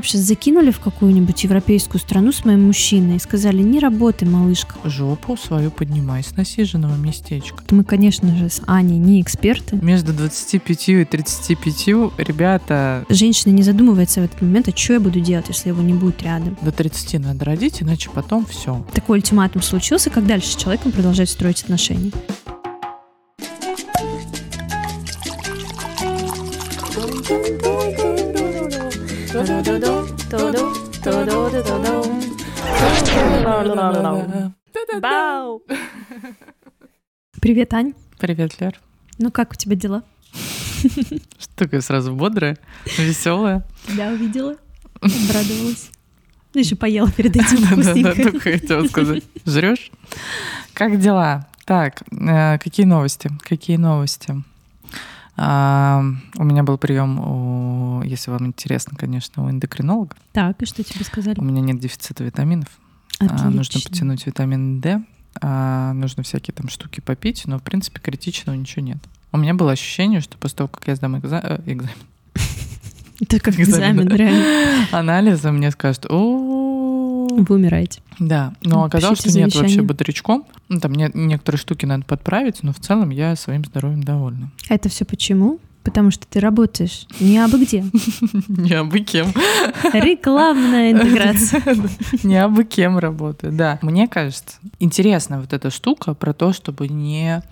бы сейчас закинули в какую-нибудь европейскую страну с моим мужчиной и сказали, не работай, малышка. Жопу свою поднимай с насиженного местечка. Мы, конечно же, с Аней не эксперты. Между 25 и 35, ребята, Женщина не задумывается в этот момент, а что я буду делать, если его не будет рядом. до 30 надо родить, иначе потом все. Такой ультиматум случился, как дальше с человеком продолжать строить отношения. Бау! Привет, Ань. Привет, Лер. Ну как у тебя дела? Что такое сразу бодрая, веселая? Да, увидела. Обрадовалась. Ну, еще поела перед этим Да-да-да, вкусненько. только хотела сказать. Жрешь? Как дела? Так, э, какие новости? Какие новости? А, у меня был прием, у, если вам интересно, конечно, у эндокринолога. Так, и что тебе сказали? У меня нет дефицита витаминов. А, нужно Отлично. потянуть витамин D. а, нужно всякие там штуки попить, но в принципе критичного ничего нет. У меня было ощущение, что после того, как я сдам экза- э, экзамен, Это как экзамен, экзамен, да. реально. анализы, мне скажут, о Вы умираете. да, но оказалось, что нет вообще бодрячком. Ну, там не- некоторые штуки надо подправить, но в целом я своим здоровьем довольна. А это все почему? Потому что ты работаешь не абы где. Не абы кем. Рекламная интеграция. Не абы кем работаю, да. Мне кажется, интересна вот эта штука про то, чтобы не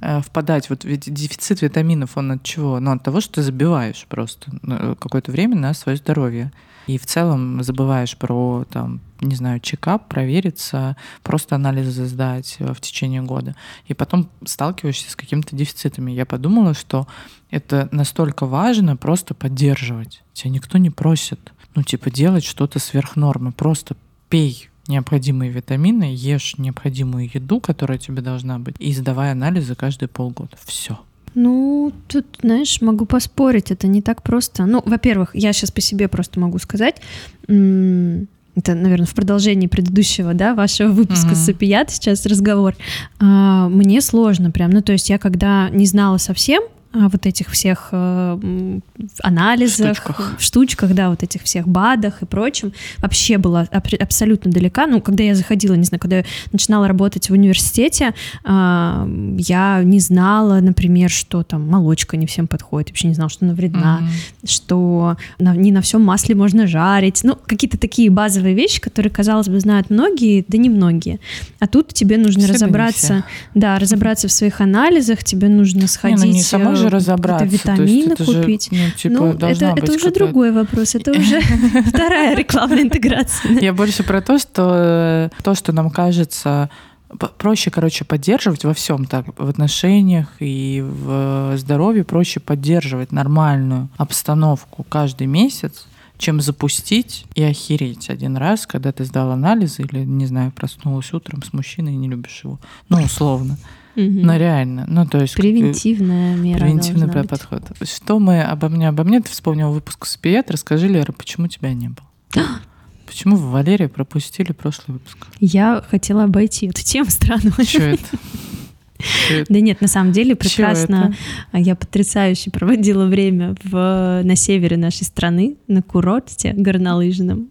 э, впадать, вот ведь дефицит витаминов, он от чего? Ну, от того, что ты забиваешь просто на какое-то время на свое здоровье. И в целом забываешь про, там, не знаю, чекап, провериться, просто анализы сдать э, в течение года. И потом сталкиваешься с какими-то дефицитами. Я подумала, что это настолько важно просто поддерживать. Тебя никто не просит, ну, типа, делать что-то сверх нормы. Просто пей необходимые витамины, ешь необходимую еду, которая тебе должна быть, и сдавай анализы каждые полгода. Все. Ну, тут, знаешь, могу поспорить, это не так просто. Ну, во-первых, я сейчас по себе просто могу сказать, это, наверное, в продолжении предыдущего, да, вашего выпуска с Сапият сейчас разговор. А, мне сложно прям, ну, то есть я когда не знала совсем вот этих всех э, анализах, Штучках. штучках, да, вот этих всех БАДах и прочем, вообще была аб- абсолютно далека. Ну, когда я заходила, не знаю, когда я начинала работать в университете, а, я не знала, например, что там молочка не всем подходит, вообще не знала, что она вредна, Мгм. что не на всем масле можно жарить. Ну, какие-то такие базовые вещи, которые, казалось бы, знают многие, да не многие. А тут тебе нужно не разобраться, да, разобраться в своих анализах, тебе нужно Не, сходить, ну не самой же э, разобраться. витамины это же, купить. ну, типа, ну, это, это уже другой вопрос, это уже вторая рекламная интеграция. Я больше про то, что э, то, что нам кажется проще, короче, поддерживать во всем так, в отношениях и в здоровье проще поддерживать нормальную обстановку каждый месяц, чем запустить и охереть один раз, когда ты сдал анализы или, не знаю, проснулась утром с мужчиной и не любишь его. Ну, условно. Мгм. Но реально. Ну, то есть... э, Превентивная мера Превентивный должна быть. подход. Что мы обо мне, обо мне? Ты вспомнил выпуск с Пиет. Расскажи, Лера, почему тебя не было? Почему вы, Валерия, пропустили прошлый выпуск? Я хотела обойти эту тему странно. Что это? Да нет, на самом деле прекрасно. А Я потрясающе проводила время в, на севере нашей страны, на курорте горнолыжном.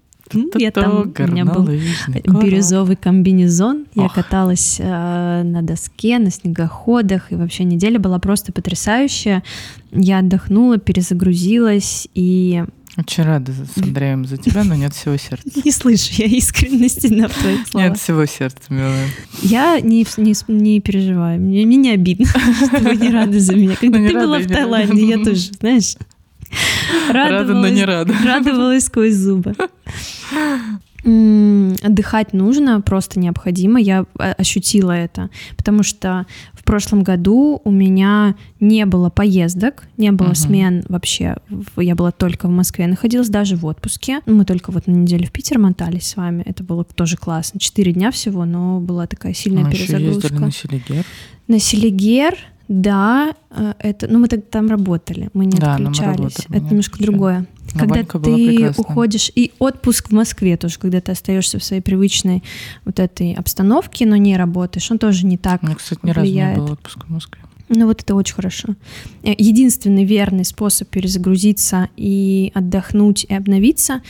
Я там, у меня был бирюзовый комбинезон. Я каталась на доске, на снегоходах, и вообще неделя была просто потрясающая. Я отдохнула, перезагрузилась, и Очень рада с Андреем за тебя, но нет всего сердца. не слышу я искренности на твоих словах. Нет всего сердца, милая. Я не, не, не переживаю, мне, мне не обидно, что вы не рады за меня. Когда ты была в. Таиланде, я тоже, знаешь, Рада, но не рада. радовалась сквозь зубы. Отдыхать нужно, просто необходимо. Я а, ощутила это, потому что в прошлом году у меня не было поездок, не было Мгм. смен вообще. Я была только в Москве, находилась даже в отпуске. Мы только вот на неделю в Питер мотались с вами. Это было тоже классно. Четыре дня всего, но была такая сильная Мы еще перезагрузка. ездили на Селигер. На Селигер, да, э, это, ну мы так там работали, мы не Да, но мы отключались. работали, мы это не немножко отключались. другое. Когда ты уходишь и отпуск в Москве тоже, когда ты остаешься в своей привычной вот этой обстановке, но не работаешь, он тоже не так. У меня, кстати, ни разу не влияет. было отпуска в Москве. Ну вот это очень хорошо. Э, Единственный верный способ перезагрузиться и отдохнуть и обновиться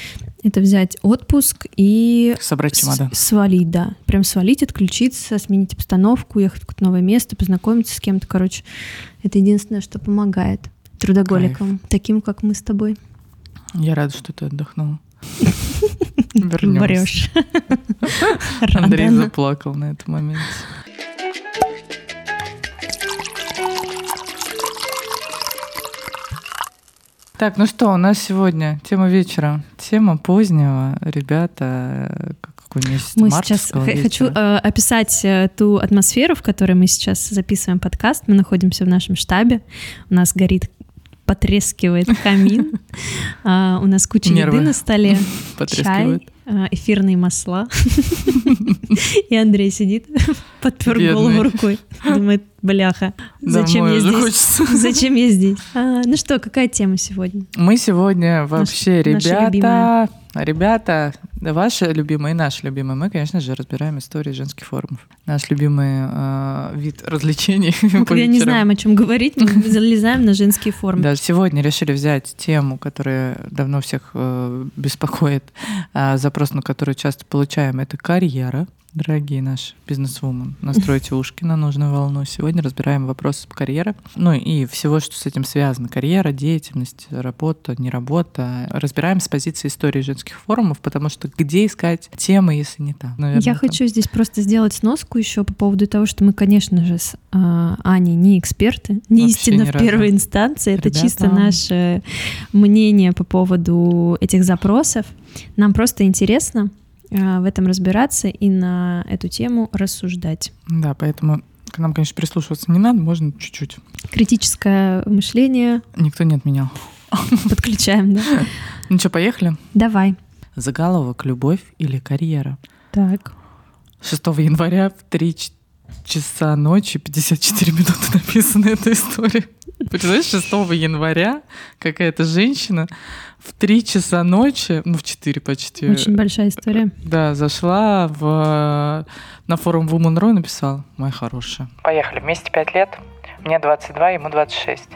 это взять отпуск и Собрать чемодан. свалить, да. Прям свалить, отключиться, сменить обстановку, уехать в какое-то новое место, познакомиться с кем-то. Короче, это единственное, что помогает трудоголикам, таким, как мы с тобой. Я рада, что ты отдохнула. Вернемся. Андрей заплакал на этом моменте. Так, ну что, у нас сегодня тема вечера, тема позднего, ребята, как какой месяц, Мы сейчас х- хочу вечера. э, описать э, ту атмосферу, в которой мы сейчас записываем подкаст. Мы находимся в нашем штабе. У нас горит, потрескивает камин. А, У нас куча еды на столе. Потрескивает. Чай, эфирные масла. И Андрей сидит, подпер голову рукой. Думает, бляха, зачем я здесь? Зачем я здесь? А, Ну что, какая тема сегодня? Мы сегодня вообще, ребята, ребята, ваши любимые и наши любимые, мы, конечно же, разбираем истории женских форумов. Наш любимый э, вид развлечений по Когда не вечерам. знаем, о чем говорить, мы залезаем на женские формы. Да, сегодня решили взять тему, которая давно всех э, беспокоит, а, запрос на который часто получаем, это карьера. Дорогие наши бизнес-вумен, настройте ушки на нужную волну. Сегодня разбираем вопросы карьеры, ну и всего, что с этим связано. Карьера, деятельность, работа, не работа. Разбираем с позиции истории женских форумов, потому что где искать темы, если не там? Наверное, Я там. хочу здесь просто сделать сноску еще по поводу того, что мы, конечно же, с а, Аней не эксперты, не Вообще истина в разу. первой инстанции. Это Ребята. чисто наше мнение по поводу этих запросов. Нам просто интересно а, в этом разбираться и на эту тему рассуждать. Да, поэтому к нам, конечно, прислушиваться не надо, можно чуть-чуть. Критическое мышление Никто не отменял. подключаем, да? Ну что, поехали? Давай. Заголовок «Любовь или карьера». Так. 6 января в 3 ч- часа ночи 54 минуты написана эта история. Представляешь, 6 января какая-то женщина в 3 часа ночи, ну в 4 почти, Очень большая история. да, зашла в, на форум Woman Row и написала «Моя хорошая». Поехали. Вместе пять лет. Мне 22, ему 26.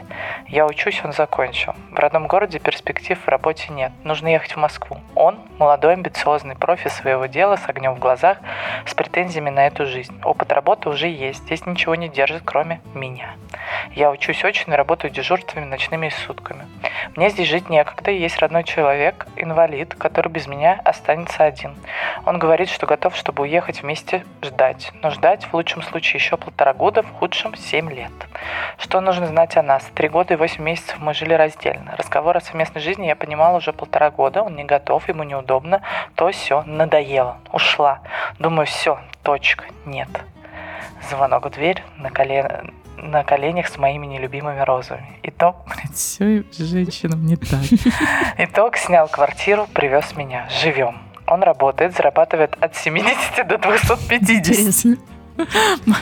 Я учусь, он закончил. В родном городе перспектив в работе нет. Нужно ехать в Москву. Он – молодой, амбициозный профи своего дела с огнем в глазах, с претензиями на эту жизнь. Опыт работы уже есть. Здесь ничего не держит, кроме меня. Я учусь очень и работаю дежурствами ночными и сутками. Мне здесь жить некогда, и есть родной человек, инвалид, который без меня останется один. Он говорит, что готов, чтобы уехать вместе ждать. Но ждать в лучшем случае еще полтора года, в худшем семь лет. Что нужно знать о нас? Три года и восемь месяцев мы жили раздельно. Разговор о совместной жизни я понимала уже полтора года. Он не готов, ему неудобно. То все, надоело. Ушла. Думаю, все, точка, нет. Звонок в дверь на, колен... на коленях с моими нелюбимыми розовыми. Итог Все женщинам не так. Итог снял квартиру, привез меня. Живем. Он работает, зарабатывает от 70 до 250. Интересно.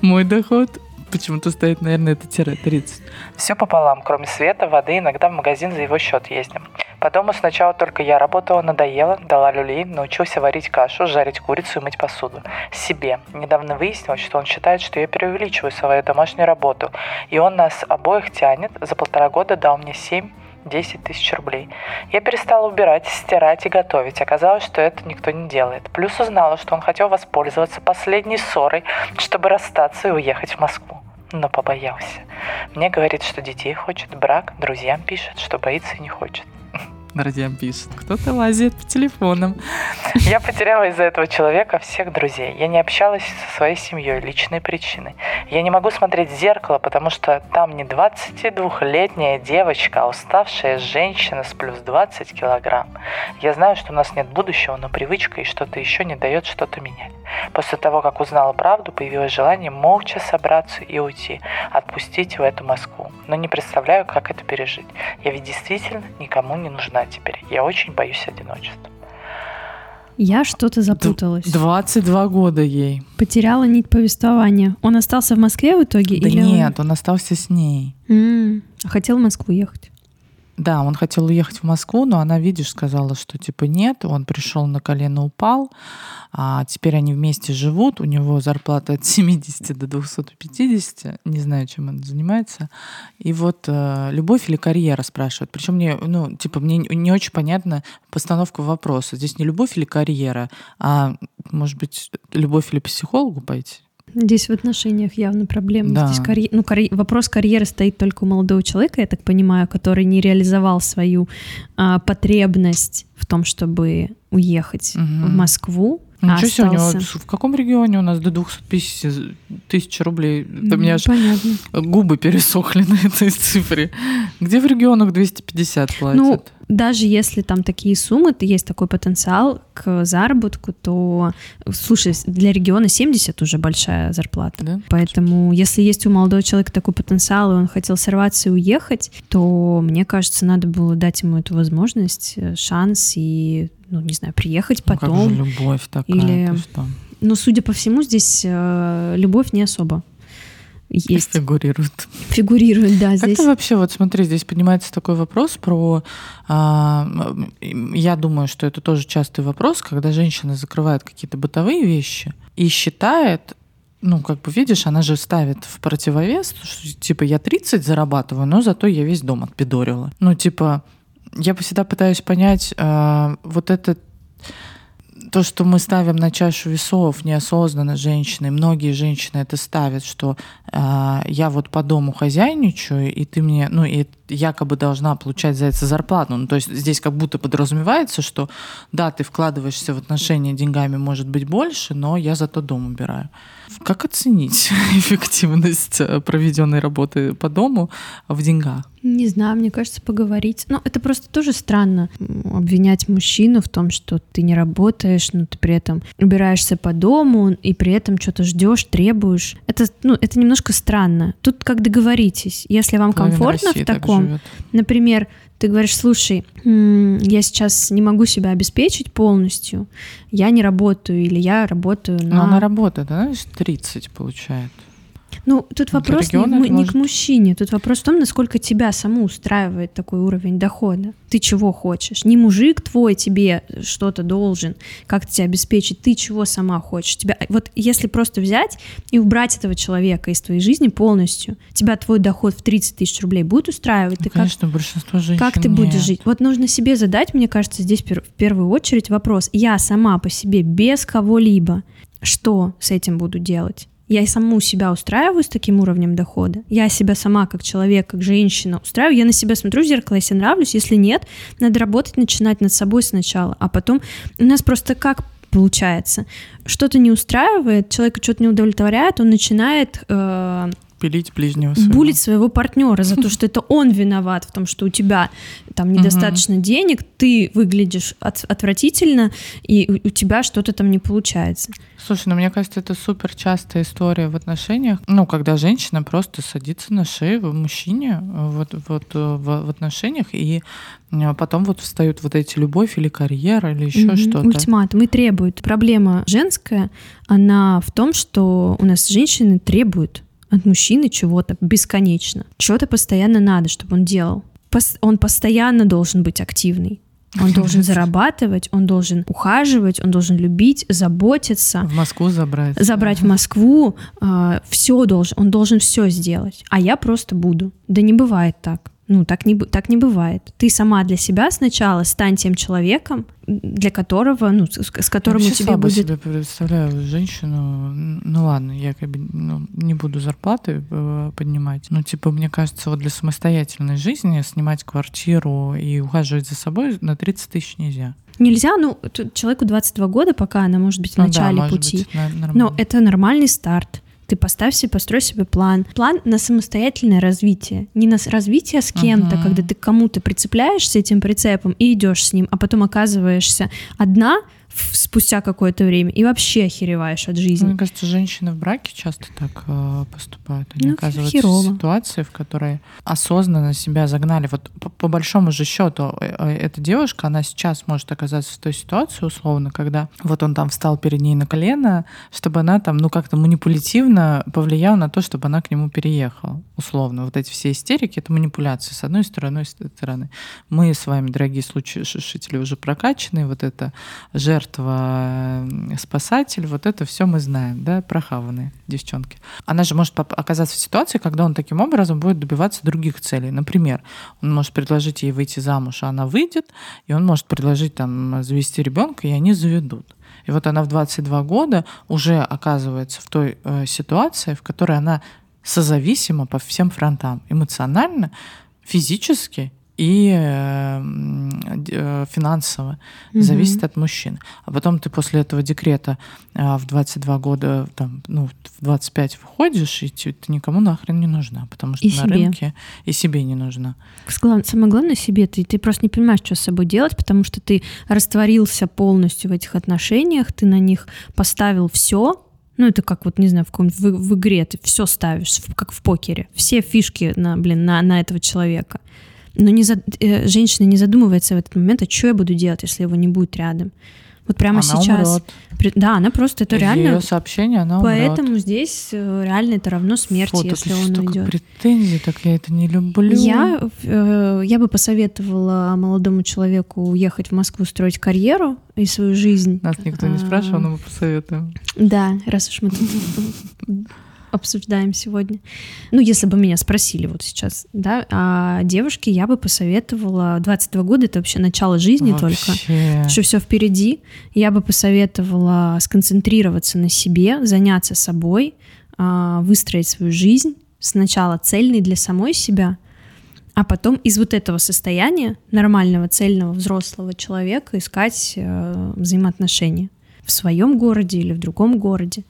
Мой доход почему-то стоит, наверное, это тире 30. Все пополам, кроме света, воды, иногда в магазин за его счет ездим. По дому сначала только я работала, надоело, дала люлей, научился варить кашу, жарить курицу и мыть посуду. Себе. Недавно выяснилось, что он считает, что я преувеличиваю свою домашнюю работу, и он нас обоих тянет. За полтора года дал мне 7 10 тысяч рублей. Я перестала убирать, стирать и готовить. Оказалось, что это никто не делает. Плюс узнала, что он хотел воспользоваться последней ссорой, чтобы расстаться и уехать в Москву. Но побоялся. Мне говорит, что детей хочет, брак, друзьям пишет, что боится и не хочет. Друзьям пишет. Кто-то лазит по телефонам. Я потеряла из-за этого человека всех друзей. Я не общалась со своей семьей, личные причины. Я не могу смотреть в зеркало, потому что там не 22-летняя девочка, а уставшая женщина с плюс 20 килограмм. Я знаю, что у нас нет будущего, но привычка и что-то еще не дает что-то менять. После того, как узнала правду, появилось желание молча собраться и уйти, отпустить в эту Москву. Но не представляю, как это пережить. Я ведь действительно никому не нужна теперь. Я очень боюсь одиночества. Я что-то запуталась. 22 года ей. Потеряла нить повествования. Он остался в Москве в итоге? Да или он- нет, он остался с ней. М, а хотел в Москву ехать. Да, он хотел уехать в Москву, но она, видишь, сказала, что типа нет. Он пришел на колено, упал. А теперь они вместе живут. У него зарплата от 70 до 250. Не знаю, чем он занимается. И вот э, любовь или карьера спрашивают. Причем мне, ну, типа, мне не очень понятна постановка вопроса. Здесь не любовь или карьера, а, может быть, любовь или психологу пойти? Здесь в отношениях явно проблема. Да. Здесь карь... ну, карь... вопрос карьеры стоит только у молодого человека, я так понимаю, который не реализовал свою а, потребность в том, чтобы уехать Мгм. в Москву. а Ничего себе, у него остался- в каком регионе у нас до 250 тысяч рублей? Да М, мне аж Понятно. губы пересохли на этой цифре. Где в регионах 250 платят? Ну, даже если там такие суммы, то есть такой потенциал к заработку, то, слушай, для региона 70 уже большая зарплата. да? Поэтому, если есть у молодого человека такой потенциал, и он хотел сорваться и уехать, то, мне кажется, надо было дать ему эту возможность, э, шанс и, ну, не знаю, приехать Ну, как потом. же любовь такая, Или-? Но, судя по всему, здесь э, любовь не особо есть, Фигурирует. фигурирует, да, Как здесь. ты вообще, вот смотри, здесь поднимается такой вопрос про... м, я думаю, что это тоже частый вопрос, когда женщина закрывает какие-то бытовые вещи и считает, ну, как бы, видишь, она же ставит в противовес, что, типа, я 30 зарабатываю, но зато я весь дом отпидорила. Ну, типа, я всегда пытаюсь понять, а, вот это то, что мы ставим на чашу весов неосознанно женщины, многие женщины это ставят, что а, я вот по дому хозяйничаю, и ты мне, ну, и якобы должна получать за это зарплату. Ну, то есть здесь как будто подразумевается, что да, ты вкладываешься в отношения деньгами, может быть, больше, но я зато дом убираю. Как оценить эффективность э, проведенной работы по дому в деньгах? Не знаю, мне кажется, поговорить. Ну, это просто тоже странно обвинять мужчину в том, что ты не работаешь, но ты при этом убираешься по дому и при этом что-то ждешь, требуешь. Это, ну, это немножко странно. Тут как договоритесь. Если вам Половина комфортно России в так таком, например, ты говоришь, слушай, я сейчас не могу себя обеспечить полностью, я не работаю или я работаю на... Но она работает, знаешь, 30 получает. Ну, тут Для вопрос не, это не может- к мужчине, тут вопрос в том, насколько тебя саму устраивает такой уровень дохода. Ты чего хочешь? Не мужик твой тебе что-то должен, как тебя обеспечить, ты чего сама хочешь. Тебя... Вот если просто взять и убрать этого человека из твоей жизни полностью, тебя твой доход в 30 тысяч рублей будет устраивать? Ну, ты как, конечно, большинство женщин как ты будешь нет. жить? Вот нужно себе задать, мне кажется, здесь в первую очередь вопрос. Я сама по себе, без кого-либо, что с этим буду делать? Я и саму себя устраиваю с таким уровнем дохода. Я себя сама как человек, как женщина устраиваю. Я на себя смотрю в зеркало, себе нравлюсь. Если нет, надо работать, начинать над собой сначала. А потом у нас просто как получается? Что-то не устраивает, человека что-то не удовлетворяет, он начинает э, Пилить ближнего своего. булить своего партнера за то, что это он виноват в том, что у тебя там недостаточно денег, ты выглядишь от- отвратительно, и у, у тебя что-то там не получается. Слушай, ну мне кажется, это супер частая история в отношениях. Ну, когда женщина просто садится на шею мужчине вот, вот э, в, в отношениях, и э, потом вот встают вот эти любовь или карьера, или еще Мгм. что-то. Ультиматум и требует. Проблема женская, она в том, что у нас женщины требуют от мужчины чего-то бесконечно. Чего-то постоянно надо, чтобы он делал. Пос- он постоянно должен быть активный. Он должен зарабатывать, он должен ухаживать, он должен любить, заботиться, В Москву забрать. забрать в Москву. все должен, он должен все сделать. А я просто буду. Да не бывает так. Ну, так не, так не бывает. Ты сама для себя сначала стань тем человеком, для которого, ну, с, с которым Я у тебя будет... себе представляю женщину, ну ладно, я как бы ну, не буду зарплаты э, поднимать, но типа мне кажется, вот для самостоятельной жизни снимать квартиру и ухаживать за собой на 30 тысяч нельзя. Нельзя, ну, человеку 22 года, пока она может быть в Ну да, начале может пути. быть. Но это нормальный старт. Ты поставь себе, построй себе план. План на самостоятельное развитие. Не на развитие с кем-то, Ага. когда ты к кому-то прицепляешься этим прицепом и идешь с ним, а потом оказываешься одна спустя какое-то время, и вообще охереваешь от жизни. Мне кажется, женщины в браке часто так э, поступают. Они Ну, оказываются херово. в ситуации, в которой осознанно себя загнали. Вот по, по большому же счету, э, э, эта девушка, она сейчас может оказаться в той ситуации, условно, когда вот он там встал перед ней на колено, чтобы она там, ну, как-то манипулятивно повлияла на то, чтобы она к нему переехала. Условно. Вот эти все истерики — это манипуляции с одной стороны, с другой стороны. Мы с вами, дорогие слушатели, уже прокачанные. Вот это жертва, э, спасатель, вот это все мы знаем, да, прохаванные девчонки. Она же может оказаться в ситуации, когда он таким образом будет добиваться других целей. Например, он может предложить ей выйти замуж, а она выйдет, и он может предложить там завести ребенка, и они заведут. И вот она в 22 года уже оказывается в той э, ситуации, в которой она созависима по всем фронтам. Эмоционально, физически и э, э, финансово Мгм. зависит от мужчин. А потом ты после этого декрета а, в 22 года, там, ну, в 25 выходишь, и ты никому нахрен не нужна, потому что И на себе. рынке и себе не нужна. Самое главное себе, ты, ты просто не понимаешь, что с собой делать, потому что ты растворился полностью в этих отношениях, ты на них поставил все. Ну, это как вот, не знаю, в, каком- в, в игре ты все ставишь, в- как в покере. Все фишки на, блин, на, на этого человека. Но не за- э, женщина не задумывается в этот момент, а что я буду делать, если его не будет рядом. Вот прямо она сейчас. умрет. Да, она просто, это реально... Ее сообщение, она умрет. Поэтому здесь э, реально это равно смерти, Фу, если он уйдет. претензий, так я это не люблю. Я, э, я бы посоветовала молодому человеку уехать в Москву, строить карьеру и свою жизнь. Нас никто не А, спрашивал, но мы посоветуем. Да, раз уж мы тут обсуждаем сегодня. Ну, если бы меня спросили вот сейчас, да, а девушке я бы посоветовала, 22 года это вообще начало жизни только, Вообще. что все впереди. Я бы посоветовала сконцентрироваться на себе, заняться собой, а, выстроить свою жизнь сначала цельной для самой себя, а потом из вот этого состояния нормального, цельного, взрослого человека искать э, взаимоотношения в своем городе или в другом городе.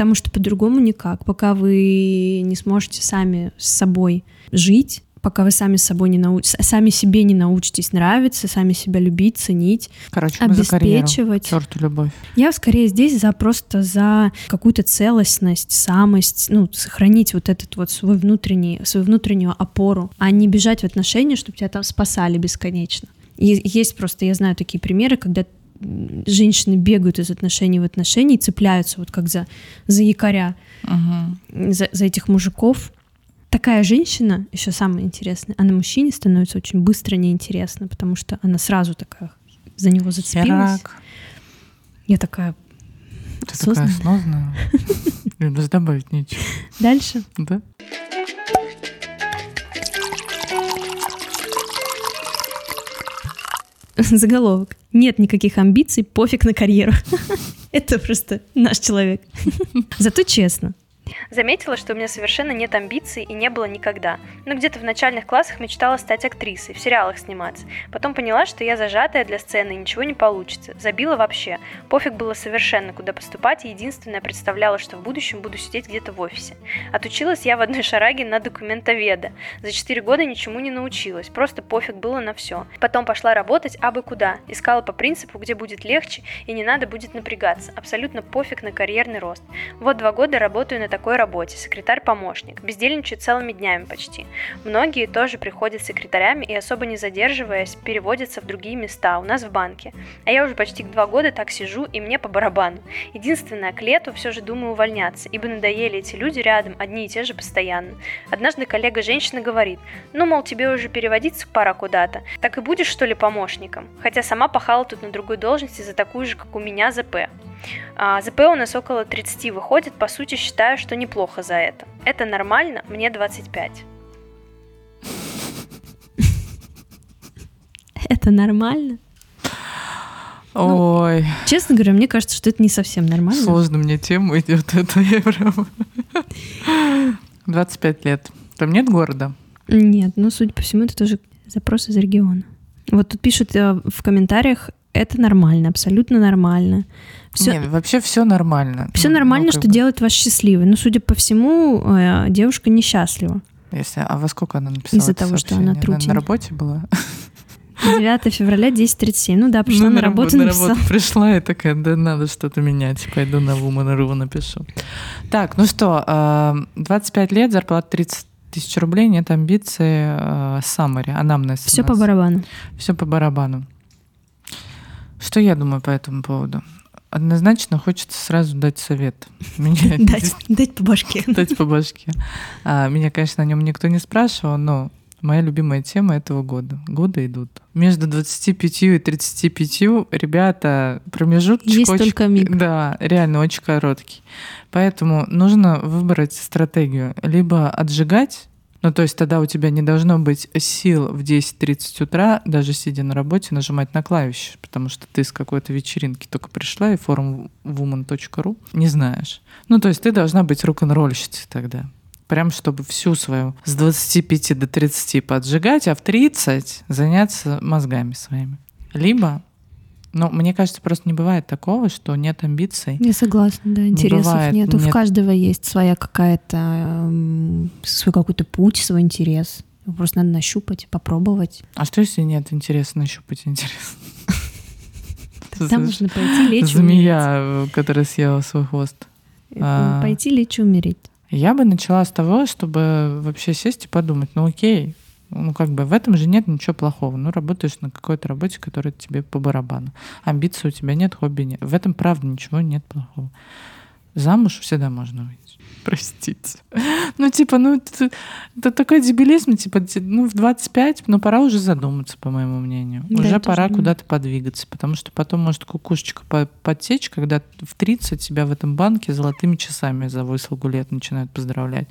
Потому что по-другому никак. Пока вы не сможете сами с собой жить, пока вы сами с собой не нау... сами себе не научитесь нравиться, сами себя любить, ценить, Короче, обеспечивать. Черту любовь. Я скорее здесь за просто за какую-то целостность, самость, ну, сохранить вот этот вот свой внутренний, свою внутреннюю опору, а не бежать в отношения, чтобы тебя там спасали бесконечно. И есть просто, я знаю такие примеры, когда женщины бегают из отношений в отношения и цепляются вот как за, за якоря, Мгм. за, за этих мужиков. Такая женщина, еще самое интересное, она мужчине становится очень быстро неинтересна, потому что она сразу такая за него зацепилась. Херак. Я такая, Ты такая Осознанно. осознанная. Блин, Даже добавить нечего. дальше. Да? Заголовок. Нет никаких амбиций, пофиг на карьеру. Это просто наш человек. Зато честно. Заметила, что у меня совершенно нет амбиций и не было никогда. Но где-то в начальных классах мечтала стать актрисой, в сериалах сниматься. Потом поняла, что я зажатая для сцены и ничего не получится. Забила вообще. Пофиг было совершенно, куда поступать, и единственное представляла, что в будущем буду сидеть где-то в офисе. Отучилась я в одной шараге на документоведа. За 4 года ничему не научилась, просто пофиг было на все. Потом пошла работать абы куда. Искала по принципу, где будет легче и не надо будет напрягаться. Абсолютно пофиг на карьерный рост. Вот два года работаю на такой работе, секретарь-помощник, бездельничаю целыми днями почти. Многие тоже приходят секретарями и особо не задерживаясь, переводятся в другие места, у нас в банке. А я уже почти два года так сижу, и мне по барабану. Единственное, к лету все же думаю увольняться, ибо надоели эти люди рядом, одни и те же постоянно. Однажды коллега-женщина говорит, ну, мол, тебе уже переводиться пора куда-то, так и будешь, что ли, помощником? Хотя сама пахала тут на другой должности за такую же, как у меня, ЗП. А, ЗП у нас около 30 выходит, по сути, считаю, что неплохо за это. Это нормально, мне 25. Это нормально? Ну, Ой, Честно говоря, мне кажется, что это не совсем нормально. сложно мне тема идет. Это я прям... 25 лет. Там нет города? Нет, ну, судя по всему, это тоже запрос из региона. Вот тут пишут э, в комментариях, это нормально, абсолютно нормально. Все, Нет, вообще все нормально. все Ну, нормально, ну, что бы, делает вас счастливой. Но, судя по всему, э, девушка несчастлива. Если, а во сколько она написала Из-за того, что она? На- трутень. На работе была? 9 февраля 10.37. Ну да, пришла Ну, на работу, на написала. работу пришла и такая, да надо что-то менять, пойду на Woman.ru напишу. Так, ну что, э, 25 лет, зарплата 30 тысяч рублей, нет амбиций, э, summary, анамнез. Все по барабану. Все по барабану. Что я думаю по этому поводу? Однозначно хочется сразу дать совет. Меня Дать, дать по башке. дать по башке. А, меня, конечно, о нем никто не спрашивал, но моя любимая тема этого года. Годы идут. Между 25 и 35, ребята, промежуточек Есть очень- только миг. Да, реально очень короткий. Поэтому нужно выбрать стратегию. Либо отжигать, ну, то есть тогда у тебя не должно быть сил в 10.30 утра, даже сидя на работе, нажимать на клавиши, потому что ты с какой-то вечеринки только пришла и форум woman.ru не знаешь. Ну, то есть ты должна быть рок-н-ролльщицей тогда. Прям чтобы всю свою с 25 до 30 поджигать, а в 30 заняться мозгами своими. Либо, ну, мне кажется, просто не бывает такого, что нет амбиций. Я согласна, да, интересов бывает, нету. нет. В каждого есть своя какая-то, свой какой-то путь, свой интерес. Его Просто надо нащупать, попробовать. А что, если нет интереса нащупать интерес? Тогда можно пойти лечь. Змея, которая съела свой хвост. А. Пойти лечь умереть. Я бы начала с того, чтобы вообще сесть и подумать, ну окей, ну как бы в этом же нет ничего плохого. Ну работаешь на какой-то работе, которая тебе по барабану. Амбиций у тебя нет, хобби нет. В этом правда ничего нет плохого. Замуж всегда можно выйти. Простите. Ну, типа, ну, это, это такой дебилизм, типа, ну, в 25, ну, пора уже задуматься, по моему мнению. Да, уже пора куда-то подвигаться, потому что потом может кукушечка по- подтечь, когда в 30 тебя в этом банке золотыми часами за выслугу лет начинают поздравлять.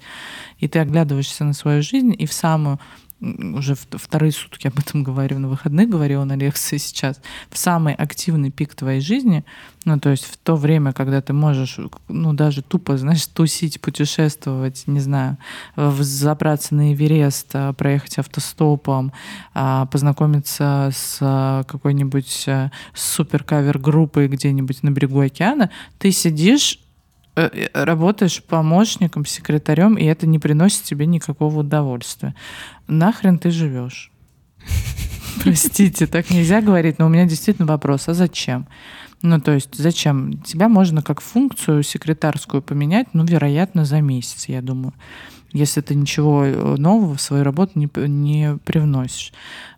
И ты оглядываешься на свою жизнь, и в самую уже вторые сутки об этом говорю, на выходных говорила на лекции сейчас, в самый активный пик твоей жизни, ну, то есть в то время, когда ты можешь, ну, даже тупо, знаешь, тусить, путешествовать, не знаю, в- забраться на Эверест, а, проехать автостопом, а, познакомиться с какой-нибудь супер-кавер-группой где-нибудь на берегу океана, ты сидишь э, э, работаешь помощником, секретарем, и это не приносит тебе никакого удовольствия. Нахрен ты живешь? Простите, так нельзя говорить, но у меня действительно вопрос, а зачем? Ну, то есть, зачем? Тебя можно как функцию секретарскую поменять, ну, вероятно, за месяц, я думаю, если ты ничего э, нового в свою работу не, не привносишь.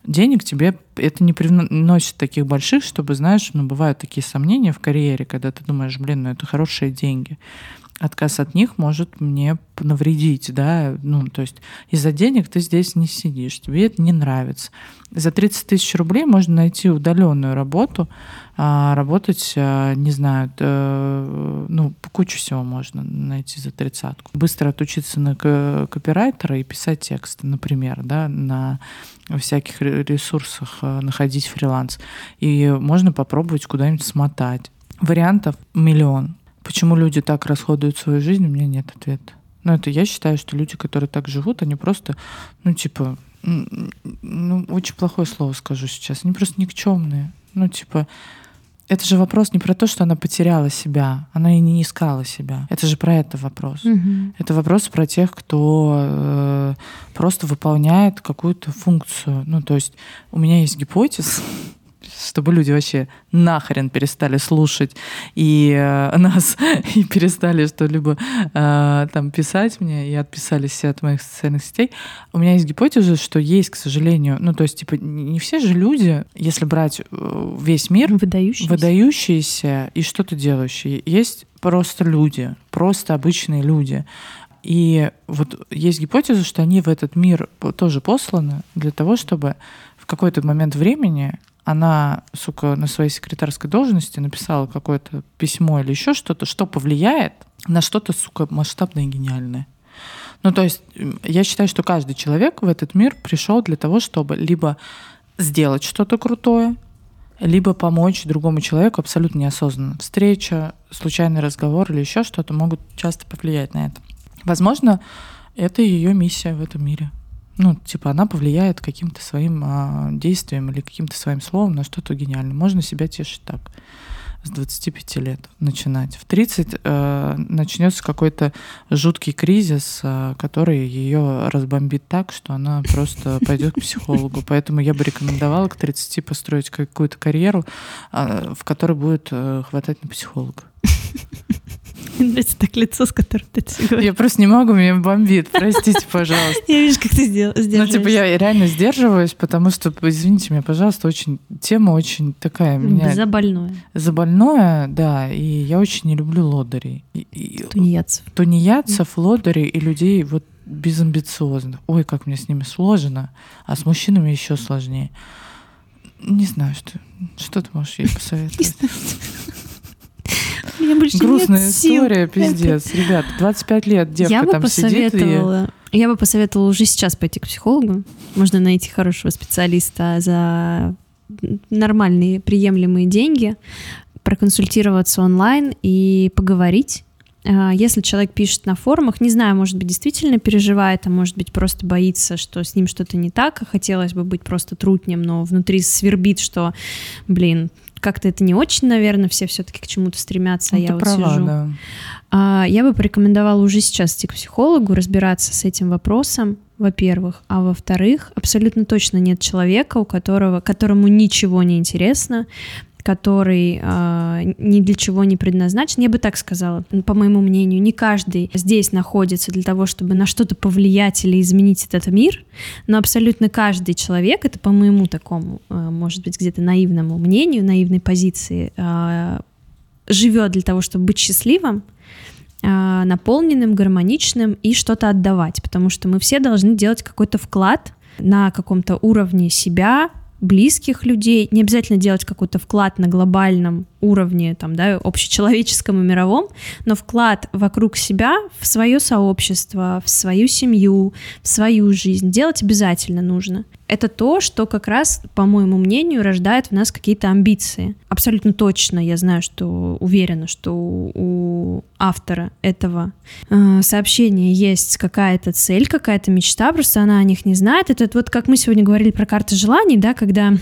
Денег тебе это не привносит таких больших, чтобы, знаешь, ну, бывают такие сомнения в карьере, когда ты думаешь, блин, ну, это хорошие деньги. Отказ от них может мне навредить, да, ну, то есть из-за денег ты здесь не сидишь, тебе это не нравится. За 30 тысяч рублей можно найти удаленную работу, работать, а, не знаю, э, ну, кучу всего можно найти за тридцатку. Быстро отучиться на ко- копирайтера и писать тексты, например, да, на всяких ре- ресурсах э, находить фриланс. И можно попробовать куда-нибудь смотать. Вариантов миллион. Почему люди так расходуют свою жизнь, у меня нет ответа. Но это я считаю, что люди, которые так живут, они просто, ну, типа, ну, очень плохое слово скажу сейчас, они просто никчемные. Ну, типа, это же вопрос не про то, что она потеряла себя, она и не искала себя. Это же про это вопрос. Мгм. Это вопрос про тех, кто э, просто выполняет какую-то функцию. Ну, то есть у меня есть гипотез, чтобы люди вообще нахрен перестали слушать и э, нас и перестали что-либо э, там писать мне и отписались все от моих социальных сетей. У меня есть гипотеза, что есть, к сожалению, ну то есть типа не все же люди, если брать э, весь мир, Выдающийся. выдающиеся и что-то делающие. Есть просто люди, просто обычные люди. И вот есть гипотеза, что они в этот мир тоже посланы для того, чтобы в какой-то момент времени она, сука, на своей секретарской должности написала какое-то письмо или еще что-то, что повлияет на что-то, сука, масштабное и гениальное. Ну, то есть я считаю, что каждый человек в этот мир пришел для того, чтобы либо сделать что-то крутое, либо помочь другому человеку абсолютно неосознанно. Встреча, случайный разговор или еще что-то могут часто повлиять на это. Возможно, это ее миссия в этом мире. Ну, типа, она повлияет каким-то своим а, действием или каким-то своим словом на что-то гениальное. Можно себя тешить так. с 25 лет начинать. В 30 э, начнется какой-то жуткий кризис, э, который ее разбомбит так, что она просто пойдет к психологу. Поэтому я бы рекомендовала к 30 построить какую-то карьеру, э, в которой будет э, хватать на психолога. Нравится так лицо, с которым ты это говоришь. Я просто не могу, меня бомбит. Простите, пожалуйста. Я вижу, как ты сделал. Ну, типа, я реально сдерживаюсь, потому что, извините меня, пожалуйста, очень тема очень такая меня... Забольное. Забольное, да, и я очень не люблю лодырей. И- и- Тунеядцев. Тунеядцев, лодырей и людей вот безамбициозных. Ой, как мне с ними сложно, а с мужчинами еще сложнее. Не знаю, что, что ты можешь ей посоветовать. Меня больше Грустная нет сил. история, пиздец. Ребят, 25 лет девка я бы там сидит и... посоветовала, я бы посоветовала уже сейчас пойти к психологу. Можно найти хорошего специалиста за нормальные, приемлемые деньги, проконсультироваться онлайн и поговорить. А, Если человек пишет на форумах, не знаю, может быть, действительно переживает, а может быть, просто боится, что с ним что-то не так, а хотелось бы быть просто трутнем, но внутри свербит, что, блин, как-то это не очень, наверное, все все-таки к чему-то стремятся, а Ну, я ты вот права, сижу. да. А, Я бы порекомендовала уже сейчас идти к психологу, разбираться с этим вопросом, во-первых, а во-вторых, абсолютно точно нет человека, у которого, которому ничего не интересно, который а, ни для чего не предназначен. Я бы так сказала, по моему мнению, не каждый здесь находится для того, чтобы на что-то повлиять или изменить этот мир, но абсолютно каждый человек, это по моему такому, а, может быть, где-то наивному мнению, наивной позиции, а, живет для того, чтобы быть счастливым, а, наполненным, гармоничным и что-то отдавать, потому что мы все должны делать какой-то вклад на каком-то уровне себя, близких людей, не обязательно делать какой-то вклад на глобальном уровне, там, да, общечеловеческом и мировом, но вклад вокруг себя, в свое сообщество, в свою семью, в свою жизнь делать обязательно нужно. Это то, что как раз, по моему мнению, рождает в нас какие-то амбиции. Абсолютно точно я знаю, что уверена, что у автора этого э, сообщения есть какая-то цель, какая-то мечта, просто она о них не знает. Это вот как мы сегодня говорили про карты желаний, да, когда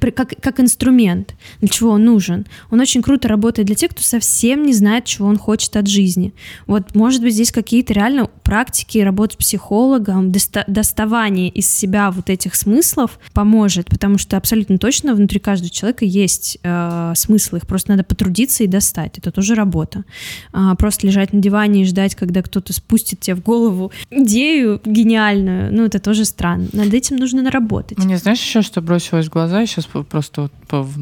как, как инструмент, для чего он нужен. Он очень круто работает для тех, кто совсем не знает, чего он хочет от жизни. Вот, может быть, здесь какие-то реально практики работы с психологом, доста- доставание из себя вот этих смыслов поможет, потому что абсолютно точно внутри каждого человека есть э, смыслы, их просто надо потрудиться и достать. Это тоже работа. А, просто лежать на диване и ждать, когда кто-то спустит тебе в голову идею гениальную, ну, это тоже странно. Над этим нужно наработать. Мне знаешь еще, что бросилось в глаза? Я сейчас просто вот по- в,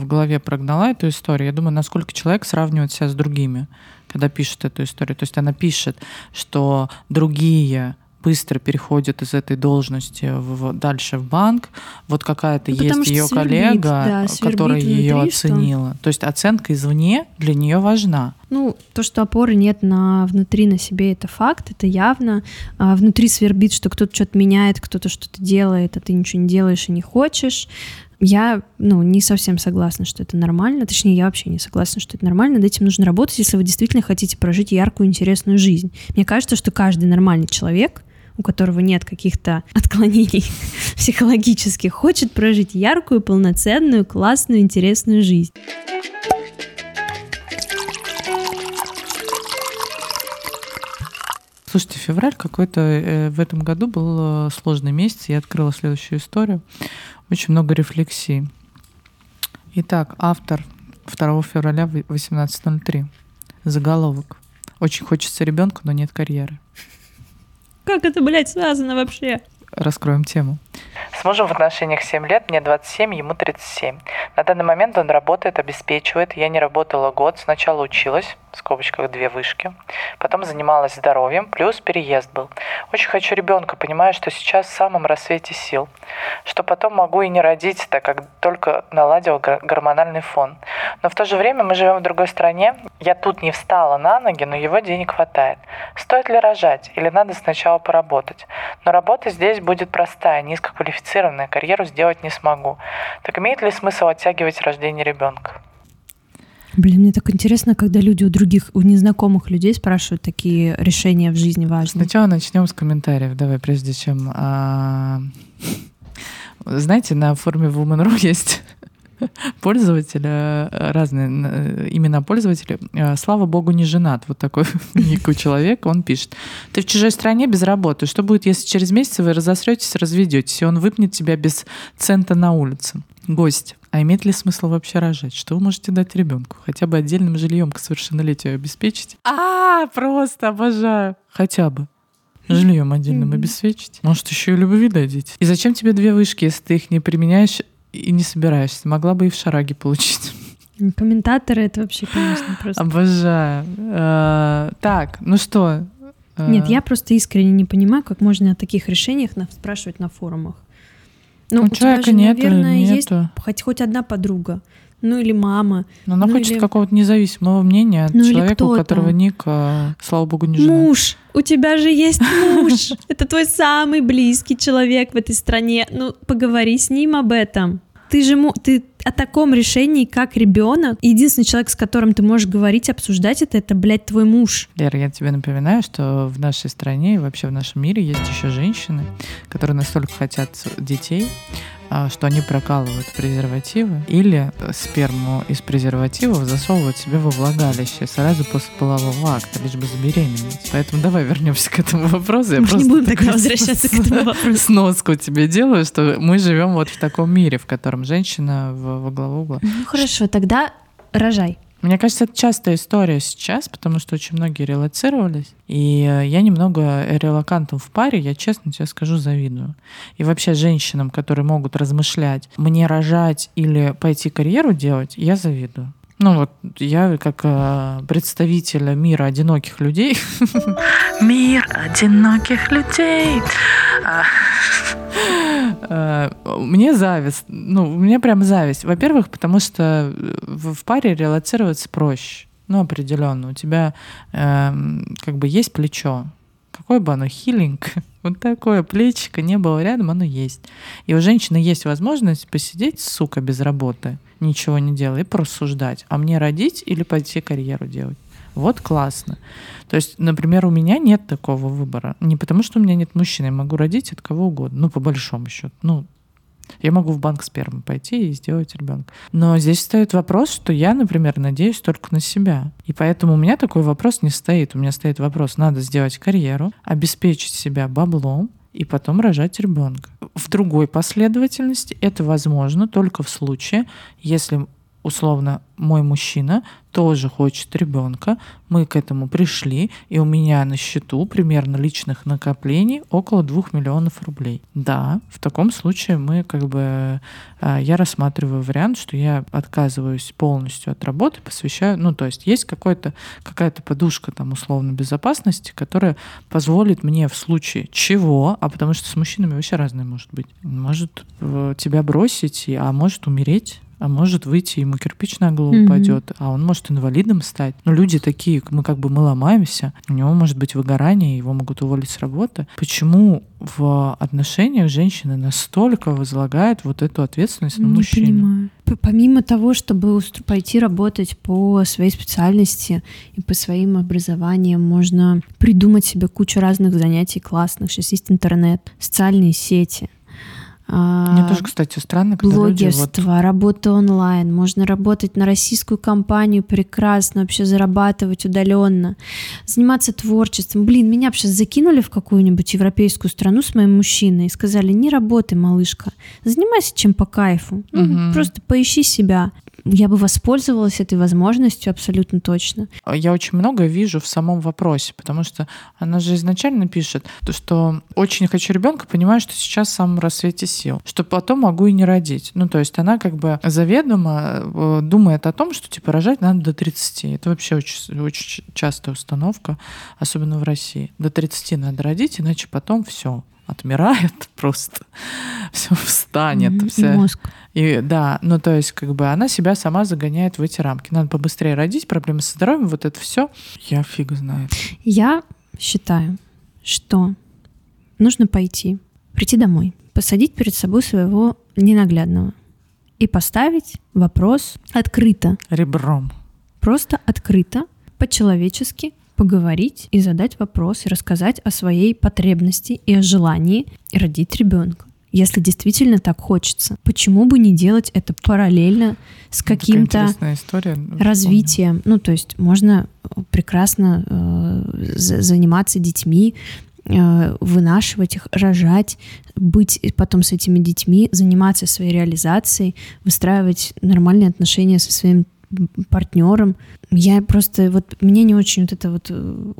в голове прогнала эту историю. Я думаю, насколько человек сравнивает себя с другими, когда пишет эту историю. То есть она пишет, что другие быстро переходят из этой должности в, дальше в банк. Вот какая-то Ну, есть что ее свербит, коллега, да, свербит которая ее внутри, что- оценила. То есть оценка извне для нее важна. Ну, то, что опоры нет на внутри на себе, это факт, это явно. А внутри свербит, что кто-то что-то меняет, кто-то что-то делает, а ты ничего не делаешь и не хочешь. Я, ну, не совсем согласна, что это нормально. Точнее, я вообще не согласна, что это нормально. Над этим нужно работать, если вы действительно хотите прожить яркую, интересную жизнь. Мне кажется, что каждый нормальный человек, у которого нет каких-то отклонений психологических, хочет прожить яркую, полноценную, классную, интересную жизнь. Слушайте, февраль какой-то э, в этом году был э, сложный месяц. Я открыла следующую историю. Очень много рефлексий. Итак, автор 2 февраля в 18.03. Заголовок. Очень хочется ребенка, но нет карьеры. Как это, блядь, связано вообще? Раскроем тему. С мужем в отношениях 7 лет, мне 27, ему 37. На данный момент он работает, обеспечивает. Я не работала год. Сначала училась, в скобочках две вышки. Потом занималась здоровьем, плюс переезд был. Очень хочу ребенка, понимаю, что сейчас в самом рассвете сил. Что потом могу и не родить, так как только наладил гор- гормональный фон. Но в то же время мы живем в другой стране. Я тут не встала на ноги, но его денег хватает. Стоит ли рожать или надо сначала поработать? Но работа здесь будет простая, низкоквалифицированная, карьеру сделать не смогу. Так имеет ли смысл оттягивать рождение ребенка? Блин, мне так интересно, когда люди у других, у незнакомых людей спрашивают такие решения в жизни важные. Сначала начнем с комментариев. Давай, прежде чем... а, Знаете, на форме Woman.ru есть пользователя, э, разные э, имена пользователя. Э, Слава богу, не женат. Вот такой ник у человека. Он пишет. Ты в чужой стране без работы. Что будет, если через месяц вы разосретесь, разведетесь, и он выпнет тебя без цента на улице? Гость. А имеет ли смысл вообще рожать? Что вы можете дать ребенку? Хотя бы отдельным жильем к совершеннолетию обеспечить? А, просто обожаю. Хотя бы жильем отдельным обеспечить. Может, еще и любви дадите. И зачем тебе две вышки, если ты их не применяешь и не собираешься? Могла бы и в шараге получить. Комментаторы это вообще, конечно, просто. Обожаю. Э, Так, ну что? э, Нет, я просто искренне не понимаю, как можно о таких решениях спрашивать на форумах. Ну, У у человека же, нету, наверное, есть хоть, хоть одна подруга, ну или мама. Но она ну хочет или- какого-то независимого мнения от Ну человека, у которого ник, э, слава богу, не женат. Муж, у тебя же есть муж. Это твой самый близкий человек в этой стране. Ну, поговори с ним об этом. Ты же ты о таком решении, как ребенок. Единственный человек, с которым ты можешь говорить, обсуждать это, это, блядь, твой муж. Лера, я тебе напоминаю, что в нашей стране и вообще в нашем мире есть еще женщины, которые настолько хотят детей, а, что они прокалывают презервативы или сперму из презервативов засовывают себе во влагалище сразу после полового акта, лишь бы забеременеть. Поэтому давай вернемся к этому вопросу. Я Мы не будем тогда возвращаться к этому вопросу. Сноску тебе делаю, что мы живем вот в таком мире, в котором женщина во главу угла. Ну хорошо, тогда рожай. Мне кажется, это частая история сейчас, потому что очень многие релацировались. И э, я немного релакантам в паре, я честно тебе скажу, завидую. И вообще женщинам, которые могут размышлять, мне рожать или пойти карьеру делать, я завидую. Ну вот я как э, представитель мира одиноких людей. Мир одиноких людей. А, э, Мне зависть. Ну, мне прям зависть. Во-первых, потому что в в паре релацироваться проще. Ну, определенно. У тебя эм, как бы есть плечо. Какое бы оно хилинг, вот такое плечико не было рядом, оно есть. И у женщины есть возможность посидеть, сука, без работы, ничего не делая, и порассуждать. А мне родить или пойти карьеру делать? Вот классно. То есть, например, у меня нет такого выбора. Не потому, что у меня нет мужчины, я могу родить от кого угодно. Ну, по большому счету. Ну, я могу в банк спермы пойти и сделать ребенка. Но здесь стоит вопрос, что я, например, надеюсь только на себя. И поэтому у меня такой вопрос не стоит. У меня стоит вопрос, надо сделать карьеру, обеспечить себя баблом, и потом рожать ребенка. В другой последовательности это возможно только в случае, если условно мой мужчина тоже хочет ребенка, мы к этому пришли, и у меня на счету примерно личных накоплений около 2 миллионов рублей. Да, в таком случае мы как бы, а, я рассматриваю вариант, что я отказываюсь полностью от работы, посвящаю, ну то есть есть какой-то, какая-то подушка там условно безопасности, которая позволит мне в случае чего, а потому что с мужчинами вообще разное может быть, может э, тебя бросить, а может умереть, а может выйти, ему кирпич на голову Мгм. упадет, а он может инвалидом стать. Но люди такие, мы как бы мы ломаемся, у него может быть выгорание, его могут уволить с работы. Почему в отношениях женщины настолько возлагают вот эту ответственность на Не мужчину? понимаю. Помимо того, чтобы пойти работать по своей специальности и по своим образованиям, можно придумать себе кучу разных занятий классных. Сейчас есть интернет, социальные сети. Мне тоже, кстати, странно, когда люди вот блогерство, работа онлайн. Можно работать на российскую компанию прекрасно, вообще зарабатывать удаленно, заниматься творчеством. Блин, меня сейчас закинули в какую-нибудь европейскую страну с моим мужчиной и сказали, не работай, малышка, занимайся чем по кайфу. Ну. Просто поищи себя. Я бы воспользовалась этой возможностью абсолютно точно. я очень много вижу в самом вопросе, потому что она же изначально пишет, то, что очень хочу ребенка, понимаю, что сейчас в самом рассвете сил, что потом могу и не родить. Ну, то есть она как бы заведомо э, думает о том, что типа рожать надо до 30. Это вообще очень, очень частая установка, особенно в России. До 30 надо родить, иначе потом все отмирает просто, все встанет. И вся мозг. И да, ну то есть как бы она себя сама загоняет в эти рамки. Надо побыстрее родить, проблемы со здоровьем, вот это все. Я фиг знает. Я считаю, что нужно пойти, прийти домой, посадить перед собой своего ненаглядного и поставить вопрос открыто, Ребром. просто открыто, по-человечески поговорить и задать вопрос, и рассказать о своей потребности и о желании родить ребенка. Если действительно так хочется. Почему бы не делать это параллельно с каким-то история. развитием? Ну, то есть можно прекрасно э, заниматься детьми, э, вынашивать их, рожать, быть потом с этими детьми, заниматься своей реализацией, выстраивать нормальные отношения со своим партнером. Я просто вот мне не очень вот это вот э,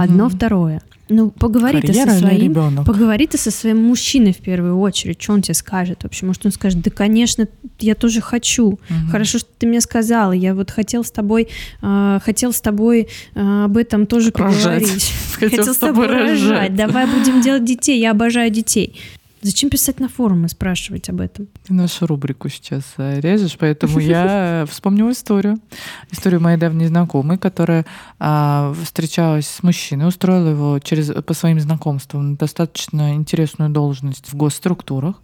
Одно, второе. Ну, поговори ты со своим, поговори ты со своим мужчиной в первую очередь, что он тебе скажет вообще. Может, он скажет, да, конечно, я тоже хочу. Угу. Хорошо, что ты мне сказала. Я вот хотел с тобой, э, хотел с тобой э, об этом тоже поговорить. Хотел, хотел с тобой рожать. рожать. Давай будем делать детей. Я обожаю детей. Зачем писать на форумы, спрашивать об этом? Ты нашу рубрику сейчас э, режешь, поэтому я вспомнила историю. Историю моей давней знакомой, которая а, встречалась с мужчиной, устроила его через, по своим знакомствам на достаточно интересную должность в госструктурах.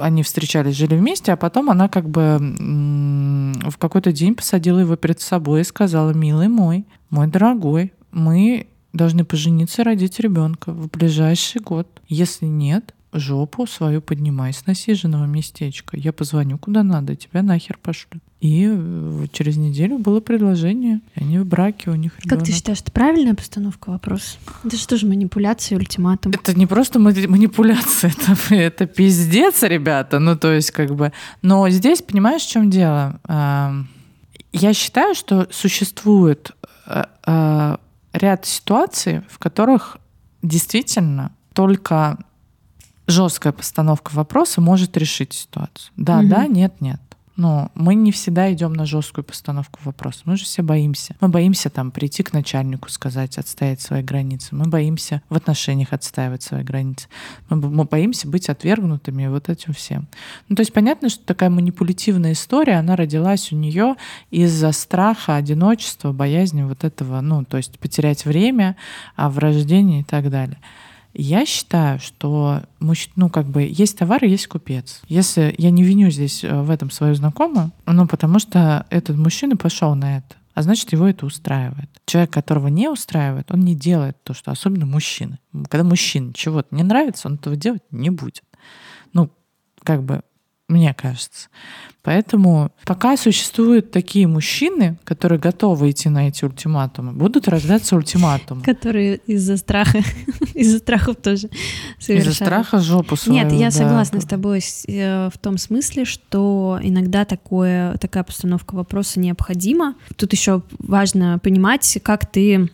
Они встречались, жили вместе, а потом она как бы в какой-то день посадила его перед собой и сказала, милый мой, мой дорогой, мы должны пожениться и родить ребенка в ближайший год. Если нет, жопу свою поднимай с насиженного местечка. Я позвоню куда надо, тебя нахер пошлю. И э, через неделю было предложение. Они в браке, у них ребенок. Как ты считаешь, это правильная постановка вопроса? Это же тоже манипуляция, ультиматум. Это не просто манипуляция, это, это пиздец, ребята. Ну, то есть, как бы... Но здесь, понимаешь, в чем дело? Я считаю, что существует э, э, ряд ситуаций, в которых действительно только жесткая постановка вопроса может решить ситуацию. Да, угу. да, нет, нет. Но мы не всегда идем на жесткую постановку вопроса. Мы же все боимся. Мы боимся там прийти к начальнику, сказать, отстоять свои границы. Мы боимся в отношениях отстаивать свои границы. Мы, мы боимся быть отвергнутыми вот этим всем. Ну, то есть понятно, что такая манипулятивная история, она родилась у нее из-за страха, одиночества, боязни вот этого, ну, то есть потерять время, а в рождении и так далее. Я считаю, что ну, как бы есть товар и есть купец. Если я не виню здесь э, в этом свою знакомую, ну, потому что этот мужчина пошел на это, а значит, его это устраивает. Человек, которого не устраивает, он не делает то, что особенно мужчины. Когда мужчине чего-то не нравится, он этого делать не будет. Ну, как бы, мне кажется. Поэтому пока существуют такие мужчины, которые готовы идти на эти ультиматумы, будут рождаться ультиматумы. Которые из-за страха, из-за страхов тоже совершают. Из-за страха жопу свою. Нет, я согласна с тобой э, в том смысле, что иногда такое, такая постановка вопроса необходима. Тут еще важно понимать, как ты,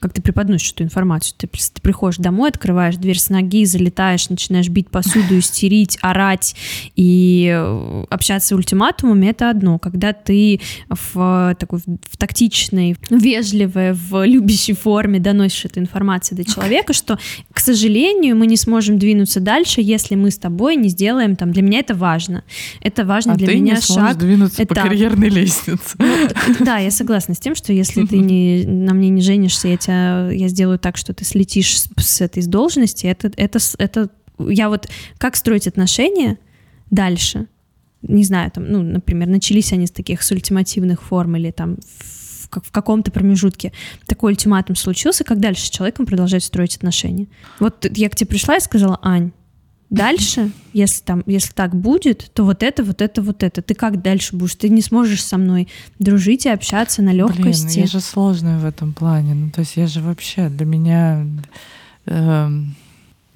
как ты преподносишь эту информацию. Ты, ты приходишь домой, открываешь дверь с ноги, залетаешь, начинаешь бить посуду, истерить, орать и э, общаться ультиматумами это одно, когда ты в такой в тактичной, вежливой, в любящей форме доносишь эту информацию до человека, что, к сожалению, мы не сможем двинуться дальше, если мы с тобой не сделаем там. Для меня это важно. Это важно а для ты меня не шаг. двинуться этап. по карьерной лестнице. Ну, да, я согласна с тем, что если ты не, на мне не женишься, я, тебя, я сделаю так, что ты слетишь с, с этой с должности. Это, это, это я вот как строить отношения дальше? не знаю, там, ну, например, начались они с таких с ультимативных форм или там в, в каком-то промежутке такой ультиматум случился, как дальше с человеком продолжать строить отношения? Вот я к тебе пришла и сказала, Ань, дальше, если там, если так будет, то вот это, вот это, вот это. Ты как дальше будешь? Ты не сможешь со мной дружить и общаться на легкости. Блин, я же сложная в этом плане. Ну, то есть я же вообще для меня... Э,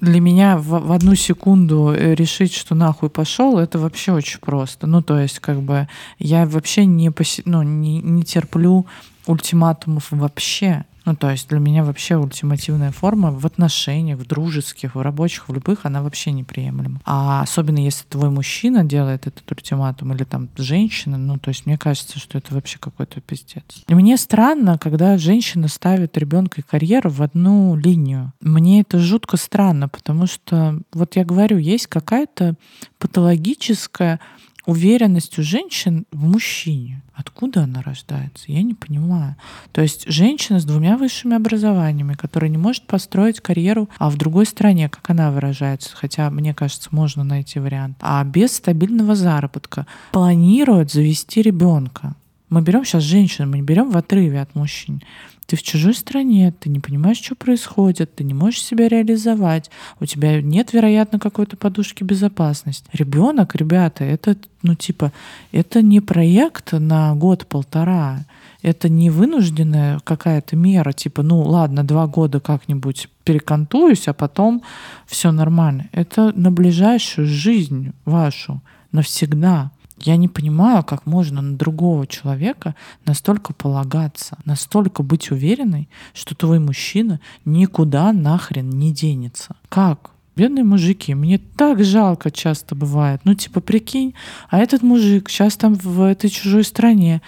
для меня в, в одну секунду э, решить, что нахуй пошел, это вообще очень просто. Ну, то есть, как бы, я вообще не, поси... ну, не, не терплю ультиматумов вообще. Ну, то есть для меня вообще ультимативная форма в отношениях, в дружеских, в рабочих, в любых, она вообще неприемлема. А особенно если твой мужчина делает этот ультиматум или там женщина, ну, то есть мне кажется, что это вообще какой-то пиздец. И мне странно, когда женщина ставит ребенка и карьеру в одну линию. Мне это жутко странно, потому что, вот я говорю, есть какая-то патологическая уверенность у женщин в мужчине. Откуда она рождается? Я не понимаю. То есть женщина с двумя высшими образованиями, которая не может построить карьеру а в другой стране, как она выражается, хотя, мне кажется, можно найти вариант, а без стабильного заработка, планирует завести ребенка. Мы берем сейчас женщину, мы не берем в отрыве от мужчин. Ты в чужой стране, ты не понимаешь, что происходит, ты не можешь себя реализовать, у тебя нет, вероятно, какой-то подушки безопасности. Ребенок, ребята, это, ну, типа, это не проект на год-полтора, это не вынужденная какая-то мера, типа, ну ладно, два года как-нибудь перекантуюсь, а потом все нормально. Это на ближайшую жизнь вашу, навсегда. Я не понимаю, как можно на другого человека настолько полагаться, настолько быть уверенной, что твой мужчина никуда нахрен не денется. Как? Бедные мужики, мне так жалко часто бывает. Ну, типа, прикинь, а этот мужик сейчас там в этой чужой стране,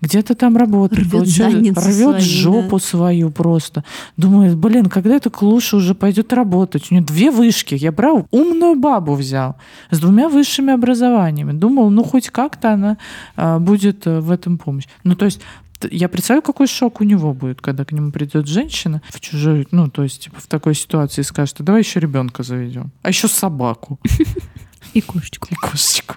где-то там работает, рвет, рвет свою, жопу да. свою просто. Думаю, блин, когда эта клуша уже пойдет работать? У нее две вышки. Я брал умную бабу взял с двумя высшими образованиями. Думал, ну хоть как-то она а, будет э, в этом помощь. Ну, то есть я представляю, какой шок у него будет, когда к нему придет женщина в чужой, ну, то есть, типа, в такой ситуации скажет, а давай еще ребенка заведем, а еще собаку. И кошечку. И кошечку.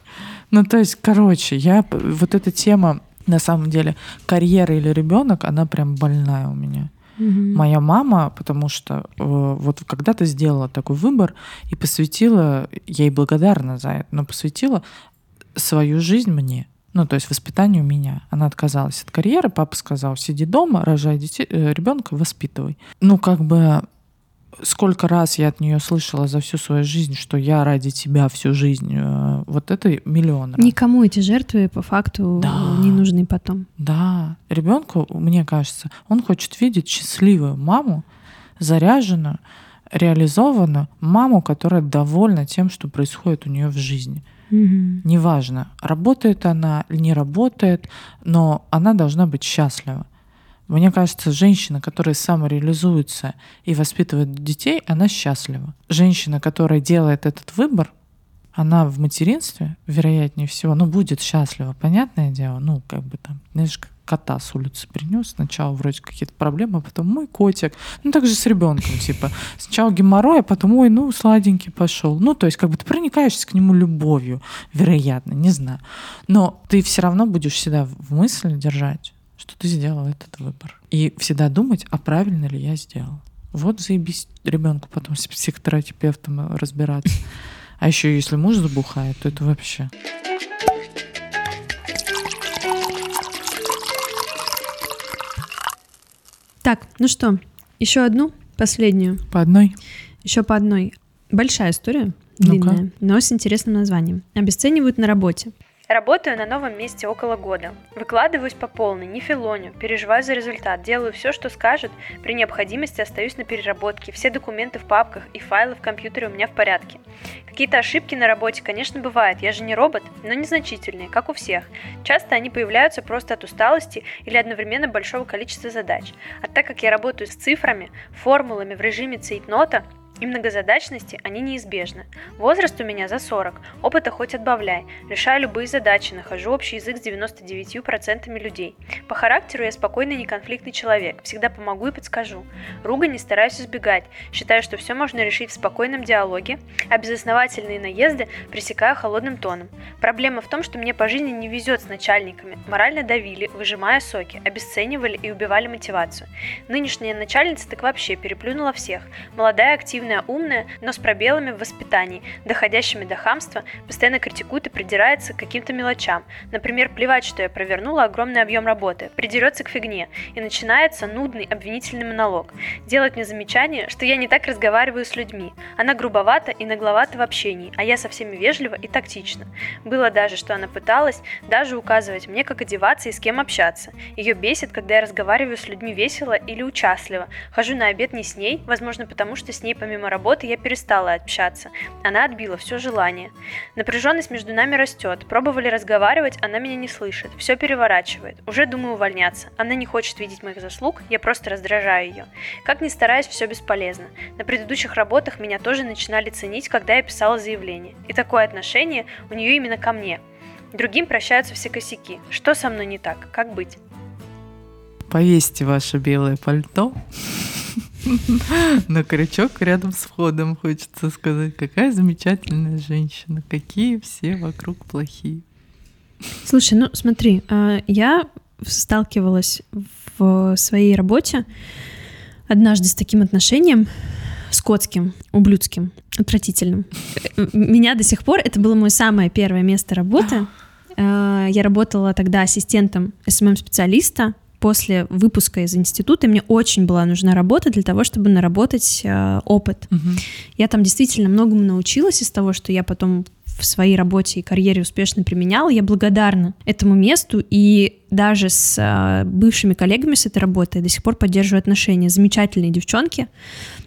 Ну, то есть, короче, я вот эта тема, на самом деле, карьера или ребенок, она прям больная у меня. Угу. Моя мама, потому что э, вот когда-то сделала такой выбор и посвятила, я ей благодарна за это, но посвятила свою жизнь мне ну, то есть воспитанию меня. Она отказалась от карьеры, папа сказал, сиди дома, рожай детей, э, ребенка, воспитывай. Ну, как бы сколько раз я от нее слышала за всю свою жизнь, что я ради тебя всю жизнь, э, вот это миллион раз. Никому эти жертвы по факту да. не нужны потом. Да, ребенку, мне кажется, он хочет видеть счастливую маму, заряженную, реализованную маму, которая довольна тем, что происходит у нее в жизни. Угу. Неважно, работает она или не работает, но она должна быть счастлива. Мне кажется, женщина, которая самореализуется и воспитывает детей, она счастлива. Женщина, которая делает этот выбор, она в материнстве, вероятнее всего, ну, будет счастлива, понятное дело, ну, как бы там, знаешь, как кота с улицы принес. Сначала вроде какие-то проблемы, а потом мой котик. Ну, так же с ребенком, типа. Сначала геморрой, а потом, ой, ну, сладенький пошел. Ну, то есть, как бы ты проникаешься к нему любовью, вероятно, не знаю. Но ты все равно будешь всегда в мысли держать, что ты сделал этот выбор. И всегда думать, а правильно ли я сделал. Вот заебись ребенку потом с психотерапевтом разбираться. А еще если муж забухает, то это вообще. Так, ну что, еще одну, последнюю. По одной? Еще по одной. Большая история, длинная, но с интересным названием. Обесценивают на работе. Работаю на новом месте около года. Выкладываюсь по полной, не филоню, переживаю за результат, делаю все, что скажут. При необходимости остаюсь на переработке. Все документы в папках и файлы в компьютере у меня в порядке. Какие-то ошибки на работе, конечно, бывают. Я же не робот, но незначительные, как у всех. Часто они появляются просто от усталости или одновременно большого количества задач. А так как я работаю с цифрами, формулами в режиме цейтнота, и многозадачности они неизбежны. Возраст у меня за 40, опыта хоть отбавляй, решаю любые задачи, нахожу общий язык с 99% людей. По характеру я спокойный, неконфликтный человек, всегда помогу и подскажу. Руга не стараюсь избегать, считаю, что все можно решить в спокойном диалоге, а безосновательные наезды пресекаю холодным тоном. Проблема в том, что мне по жизни не везет с начальниками, морально давили, выжимая соки, обесценивали и убивали мотивацию. Нынешняя начальница так вообще переплюнула всех. Молодая, активная активная, умная, но с пробелами в воспитании, доходящими до хамства, постоянно критикует и придирается к каким-то мелочам. Например, плевать, что я провернула огромный объем работы, придерется к фигне, и начинается нудный обвинительный монолог. Делает мне замечание, что я не так разговариваю с людьми. Она грубовата и нагловата в общении, а я со всеми вежлива и тактична. Было даже, что она пыталась даже указывать мне, как одеваться и с кем общаться. Ее бесит, когда я разговариваю с людьми весело или участливо. Хожу на обед не с ней, возможно, потому что с ней помимо помимо работы я перестала общаться. Она отбила все желание. Напряженность между нами растет. Пробовали разговаривать, она меня не слышит. Все переворачивает. Уже думаю увольняться. Она не хочет видеть моих заслуг, я просто раздражаю ее. Как ни стараюсь, все бесполезно. На предыдущих работах меня тоже начинали ценить, когда я писала заявление. И такое отношение у нее именно ко мне. Другим прощаются все косяки. Что со мной не так? Как быть? Повесьте ваше белое пальто на крючок рядом с входом, хочется сказать. Какая замечательная женщина, какие все вокруг плохие. Слушай, ну смотри, а, я сталкивалась в своей работе однажды с таким отношением, скотским, ублюдским, отвратительным. Меня до сих пор, это было мое самое первое место работы. Э, я работала тогда ассистентом SMM -специалиста после выпуска из института мне очень была нужна работа для того, чтобы наработать э, опыт. Угу. Я там действительно многому научилась из того, что я потом в своей работе и карьере успешно применяла. Я благодарна этому месту и даже с э, бывшими коллегами с этой работы до сих пор поддерживаю отношения. Замечательные девчонки,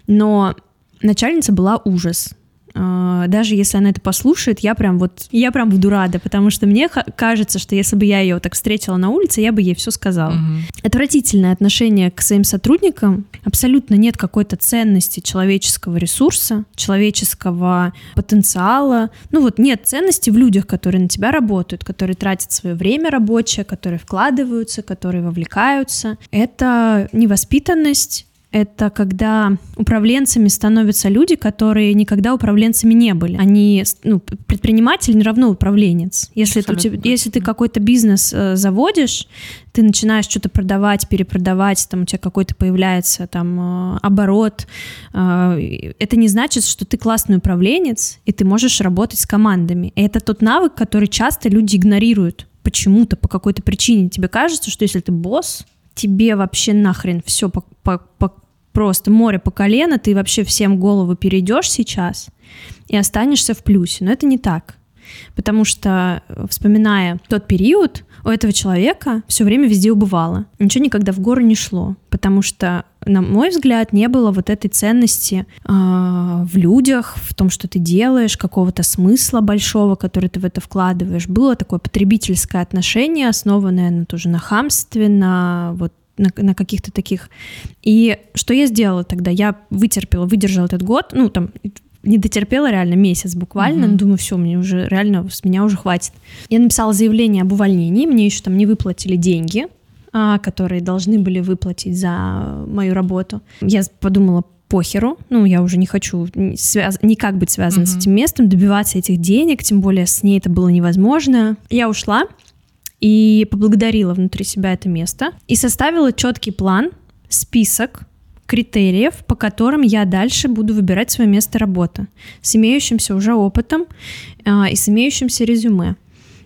но начальница была ужас. А, даже если она это послушает, я прям вот, я прям буду рада, потому что мне кажется, что если бы я ее так встретила на улице, я бы ей все сказала. Угу. Отвратительное отношение к своим сотрудникам, абсолютно нет какой-то ценности человеческого ресурса, человеческого потенциала. Ну вот нет ценности в людях, которые на тебя работают, которые тратят свое время рабочее, которые вкладываются, которые вовлекаются. Это невоспитанность, это когда управленцами становятся люди, которые никогда управленцами не были. Они, ну, предприниматель не равно управленец. Если, ты, тебя, если ты какой-то бизнес э, заводишь, ты начинаешь что-то продавать, перепродавать, там у тебя какой-то появляется там э, оборот, э, это не значит, что ты классный управленец, и ты можешь работать с командами. И это тот навык, который часто люди игнорируют почему-то, по какой-то причине. Тебе кажется, что если ты босс, тебе вообще нахрен все по, по, по, просто море по колено, ты вообще всем голову перейдешь сейчас и останешься в плюсе. Но это не так. Потому что, вспоминая тот период, у этого человека все время везде убывало. Ничего никогда в гору не шло. Потому что, на мой взгляд, не было вот этой ценности э, в людях, в том, что ты делаешь, какого-то смысла большого, который ты в это вкладываешь. Было такое потребительское отношение, основанное на тоже на хамстве, на вот на, на каких-то таких. И что я сделала тогда? Я вытерпела, выдержала этот год, ну, там, не дотерпела реально месяц буквально, mm-hmm. думаю, все, мне уже реально, с меня уже хватит. Я написала заявление об увольнении, мне еще там не выплатили деньги, которые должны были выплатить за мою работу. Я подумала, похеру, ну, я уже не хочу связ... никак быть связана mm-hmm. с этим местом, добиваться этих денег, тем более с ней это было невозможно. Я ушла и поблагодарила внутри себя это место и составила четкий план, список критериев, по которым я дальше буду выбирать свое место работы с имеющимся уже опытом э, и с имеющимся резюме.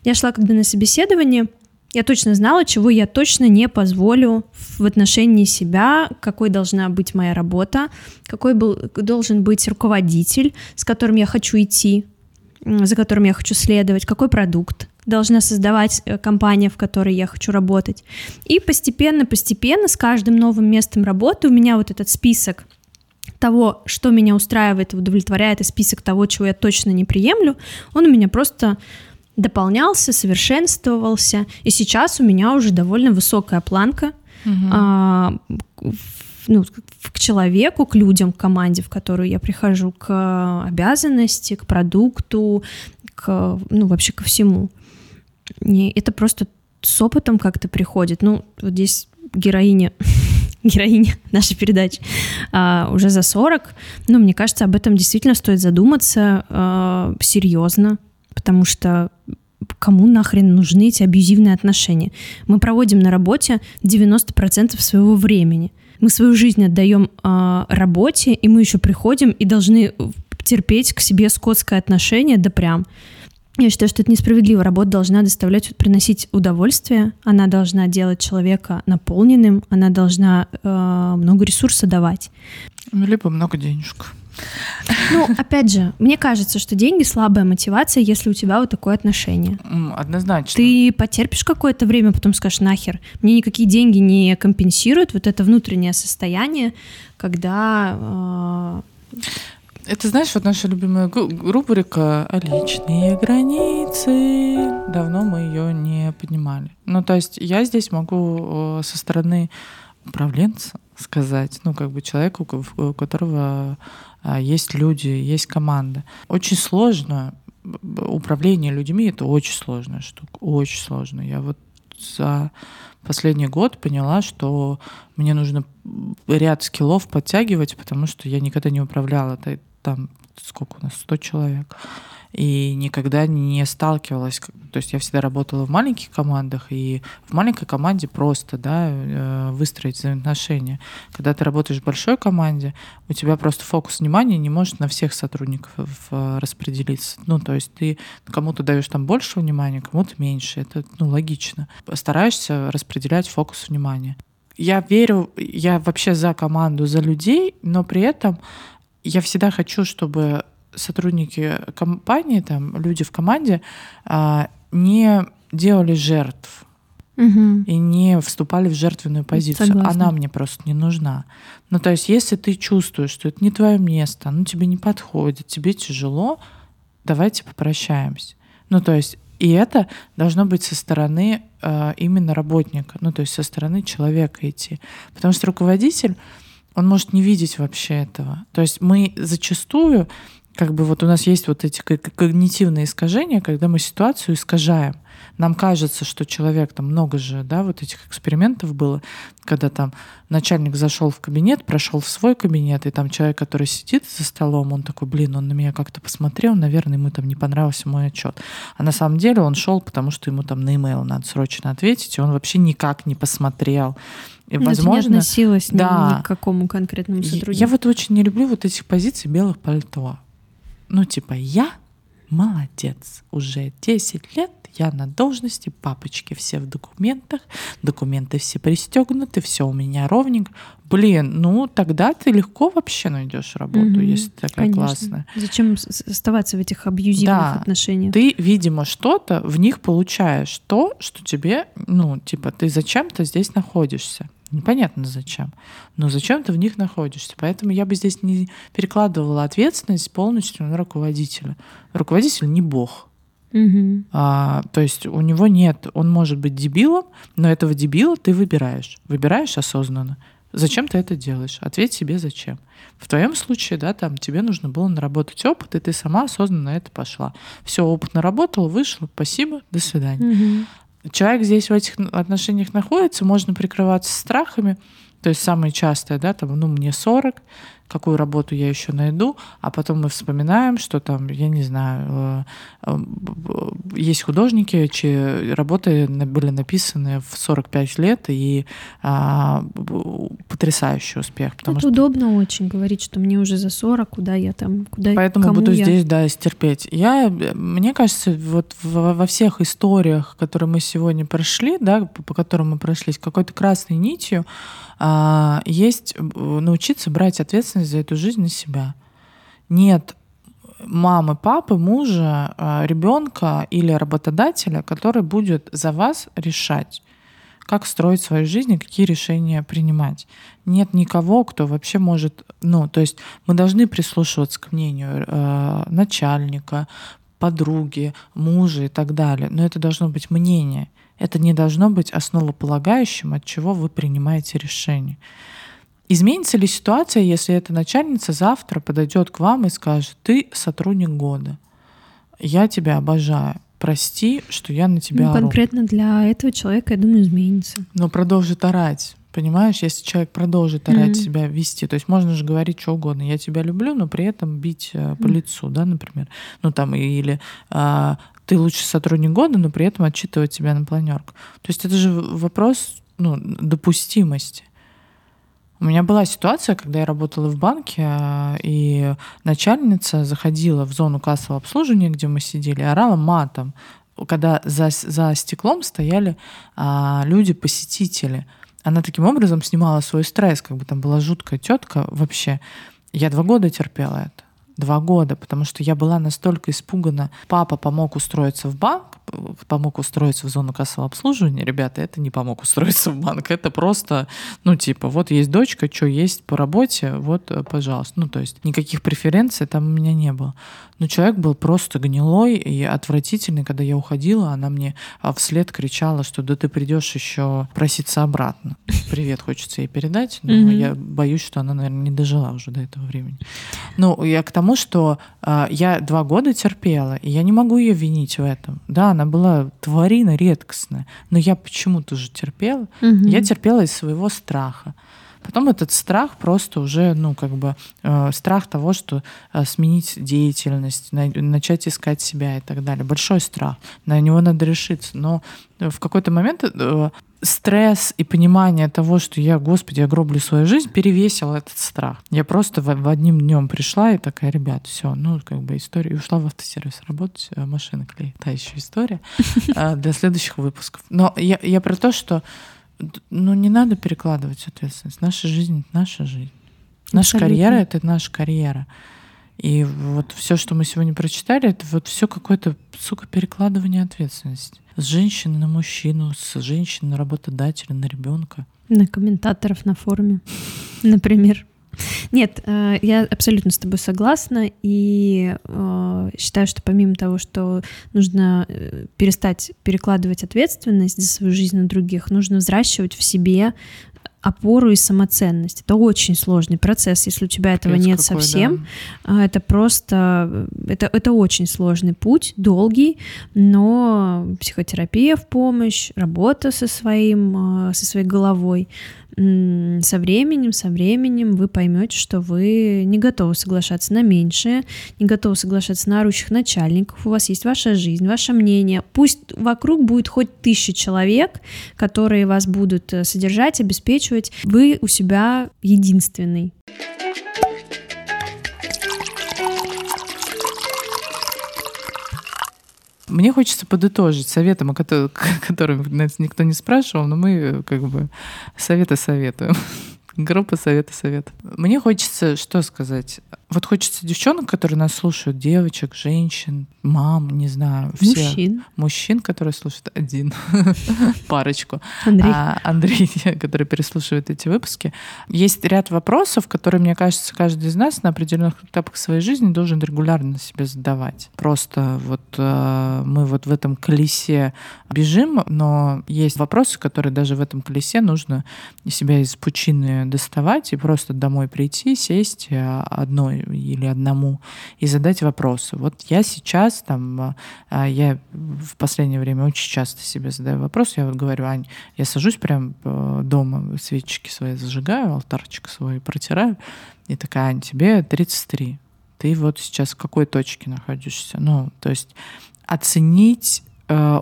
Я шла когда на собеседование, я точно знала, чего я точно не позволю в отношении себя, какой должна быть моя работа, какой был, должен быть руководитель, с которым я хочу идти, за которым я хочу следовать, какой продукт, должна создавать э, компания, в которой я хочу работать. И постепенно-постепенно с каждым новым местом работы у меня вот этот список того, что меня устраивает удовлетворяет, и список того, чего я точно не приемлю, он у меня просто дополнялся, совершенствовался, и сейчас у меня уже довольно высокая планка угу. а, ну, к человеку, к людям, к команде, в которую я прихожу, к обязанности, к продукту, к, ну, вообще ко всему. Не, это просто с опытом как-то приходит. Ну, вот здесь героиня, героиня нашей передачи а, уже за 40. Ну, мне кажется, об этом действительно стоит задуматься а, серьезно, потому что кому нахрен нужны эти абьюзивные отношения? Мы проводим на работе 90% своего времени. Мы свою жизнь отдаем а, работе, и мы еще приходим и должны терпеть к себе скотское отношение, да прям. Я считаю, что это несправедливо. Работа должна доставлять, приносить удовольствие, она должна делать человека наполненным, она должна э, много ресурса давать. Ну, либо много денежек. Ну, опять же, мне кажется, что деньги слабая мотивация, если у тебя вот такое отношение. Однозначно. Ты потерпишь какое-то время, потом скажешь, нахер, мне никакие деньги не компенсируют вот это внутреннее состояние, когда... Э, это, знаешь, вот наша любимая рубрика «Личные границы». Давно мы ее не поднимали. Ну, то есть я здесь могу со стороны управленца сказать, ну, как бы человеку, у которого есть люди, есть команда. Очень сложно. Управление людьми — это очень сложная штука, очень сложно. Я вот за последний год поняла, что мне нужно ряд скиллов подтягивать, потому что я никогда не управляла там сколько у нас, 100 человек. И никогда не сталкивалась. То есть я всегда работала в маленьких командах, и в маленькой команде просто да, э, выстроить взаимоотношения. Когда ты работаешь в большой команде, у тебя просто фокус внимания не может на всех сотрудников э, распределиться. Ну, то есть ты кому-то даешь там больше внимания, кому-то меньше. Это ну, логично. Стараешься распределять фокус внимания. Я верю, я вообще за команду, за людей, но при этом я всегда хочу, чтобы сотрудники компании, там, люди в команде а, не делали жертв Угу. и не вступали в жертвенную позицию. Согласна. Она мне просто не нужна. Ну, то есть, если ты чувствуешь, что это не твое место, оно тебе не подходит, тебе тяжело, давайте попрощаемся. Ну, то есть, и это должно быть со стороны э, именно работника, ну, то есть со стороны человека идти. Потому что руководитель, он может не видеть вообще этого. То есть мы зачастую, как бы вот у нас есть вот эти ко- когнитивные искажения, когда мы ситуацию искажаем. Нам кажется, что человек, там много же, да, вот этих экспериментов было, когда там начальник зашел в кабинет, прошел в свой кабинет, и там человек, который сидит за столом, он такой, блин, он на меня как-то посмотрел, наверное, ему там не понравился мой отчет. А на самом деле он шел, потому что ему там на e надо срочно ответить, и он вообще никак не посмотрел. И, Ну, это не возможно, относилось ни- да. ни к какому конкретному сотруднику. Я вот очень не люблю вот этих позиций белых пальто. Ну, типа, я молодец. Уже 10 лет я на должности, папочки все в документах, документы все пристегнуты, все у меня ровненько. Блин, ну тогда ты легко вообще найдешь работу, Мгм, если ты такая Конечно. классная. Зачем оставаться в этих абьюзивных Да. отношениях? Ты, видимо, что-то в них получаешь, то, что тебе, ну, типа, ты зачем-то здесь находишься. Непонятно зачем, но зачем ты в них находишься. Поэтому я бы здесь не перекладывала ответственность полностью на руководителя. Руководитель не бог. Мгм. А, то есть у него нет, он может быть дебилом, но этого дебила ты выбираешь. Выбираешь осознанно. Зачем ты это делаешь? Ответь себе, зачем. В твоем случае, да, там тебе нужно было наработать опыт, и ты сама осознанно на это пошла. Все, опыт наработал, вышел, спасибо, до свидания. Мгм. Человек здесь в этих отношениях находится, можно прикрываться страхами. То есть самое частое, да, там, ну, мне 40, какую работу я еще найду, а потом мы вспоминаем, что там, я не знаю, э, э, б- есть художники, чьи работы были написаны в 45 лет, и а, потрясающий успех. Это удобно очень говорить, что мне уже за 40, куда я там, куда Поэтому кому буду я. здесь, да, стерпеть. Я, мне кажется, вот во всех историях, которые мы сегодня прошли, да, по, которым мы прошлись, какой-то красной нитью а, есть э, научиться брать ответственность за эту жизнь на себя. Нет мамы, папы, мужа, ребенка или работодателя, который будет за вас решать, как строить свою жизнь и какие решения принимать. Нет никого, кто вообще может, ну, то есть мы должны прислушиваться к мнению э, начальника, подруги, мужа и так далее, но это должно быть мнение. Это не должно быть основополагающим, от чего вы принимаете решение. Изменится ли ситуация, если эта начальница завтра подойдет к вам и скажет, ты сотрудник года, я тебя обожаю, прости, что я на тебя Ну, ору. конкретно для этого человека, я думаю, изменится. Но продолжит орать. Понимаешь, если человек продолжит орать Мгм. себя вести, то есть можно же говорить что угодно, я тебя люблю, но при этом бить э, по Мгм. лицу, да, например. Ну там или а, ты лучший сотрудник года, но при этом отчитывать тебя на планерку. То есть это же вопрос ну, допустимости. У меня была ситуация, когда я работала в банке, а, и начальница заходила в зону кассового обслуживания, где мы сидели, и орала матом, когда за, за стеклом стояли а, люди-посетители. Она таким образом снимала свой стресс, как бы там была жуткая тетка вообще. Я два года терпела это. Два года, потому что я была настолько испугана. Папа помог устроиться в банк, помог устроиться в зону кассового обслуживания. Ребята, это не помог устроиться в банк. Это просто, ну, типа, вот есть дочка, что есть по работе, вот, э, пожалуйста. Ну, то есть никаких преференций там у меня не было. Но человек был просто гнилой и отвратительный. Когда я уходила, она мне а, вслед кричала, что да ты придешь еще проситься обратно. Привет хочется ей передать, но я боюсь, что она, наверное, не дожила уже до этого времени. Ну, я к тому, что а, я два года терпела, и я не могу ее винить в этом. Да, она была тварина редкостная, но я почему-то же терпела. Мгм. Я терпела из своего страха. Потом этот страх просто уже, ну, как бы, э, страх того, что э, сменить деятельность, на, начать искать себя и так далее. Большой страх. На него надо решиться. Но в какой-то момент э, стресс и понимание того, что я, господи, я гроблю свою жизнь, перевесил этот страх. Я просто в, в одним днем пришла и такая, ребят, все, ну, как бы история. И ушла в автосервис работать, э, машины клеить. Та еще история э, для следующих выпусков. Но я, я про то, что ну, не надо перекладывать ответственность. Наша жизнь — наша жизнь. Наша Абсолютно. карьера — это наша карьера. И вот все, что мы сегодня прочитали, это вот все какое-то, сука, перекладывание ответственности. С женщины на мужчину, с женщины на работодателя, на ребенка. На комментаторов на форуме, например. Нет, э, я абсолютно с тобой согласна и э, считаю, что помимо того, что нужно э, перестать перекладывать ответственность за свою жизнь на других, нужно взращивать в себе опору и самоценность. Это очень сложный процесс, если у тебя этого нет какой, совсем. Да. Это просто, это, это очень сложный путь, долгий, но психотерапия в помощь, работа со своим, со своей головой — со временем, со временем вы поймете, что вы не готовы соглашаться на меньшее, не готовы соглашаться на орущих начальников, у вас есть ваша жизнь, ваше мнение. Пусть вокруг будет хоть тысяча человек, которые вас будут э, содержать, обеспечивать, вы у себя единственный. Мне хочется подытожить советом, о котором нас никто не спрашивал, но мы как бы советы советуем. Группа совета совет. Мне хочется что сказать? Вот хочется девчонок, которые нас слушают, девочек, женщин, мам, не знаю, все. Мужчин. Мужчин, которые слушают один, парочку. Андрей. А, Андрей, который переслушивает эти выпуски. Есть ряд вопросов, которые, мне кажется, каждый из нас на определенных этапах своей жизни должен регулярно себе задавать. Просто вот э, мы вот в этом колесе бежим, но есть вопросы, которые даже в этом колесе нужно себя из пучины доставать и просто домой прийти, сесть э, одной или одному и задать вопросы. Вот я сейчас там, а, я в последнее время очень часто себе задаю вопрос, я вот говорю, Ань, я сажусь прям э, дома, свечки свои зажигаю, алтарчик свой протираю, и такая, Ань, тебе 33, ты вот сейчас в какой точке находишься? Ну, то есть оценить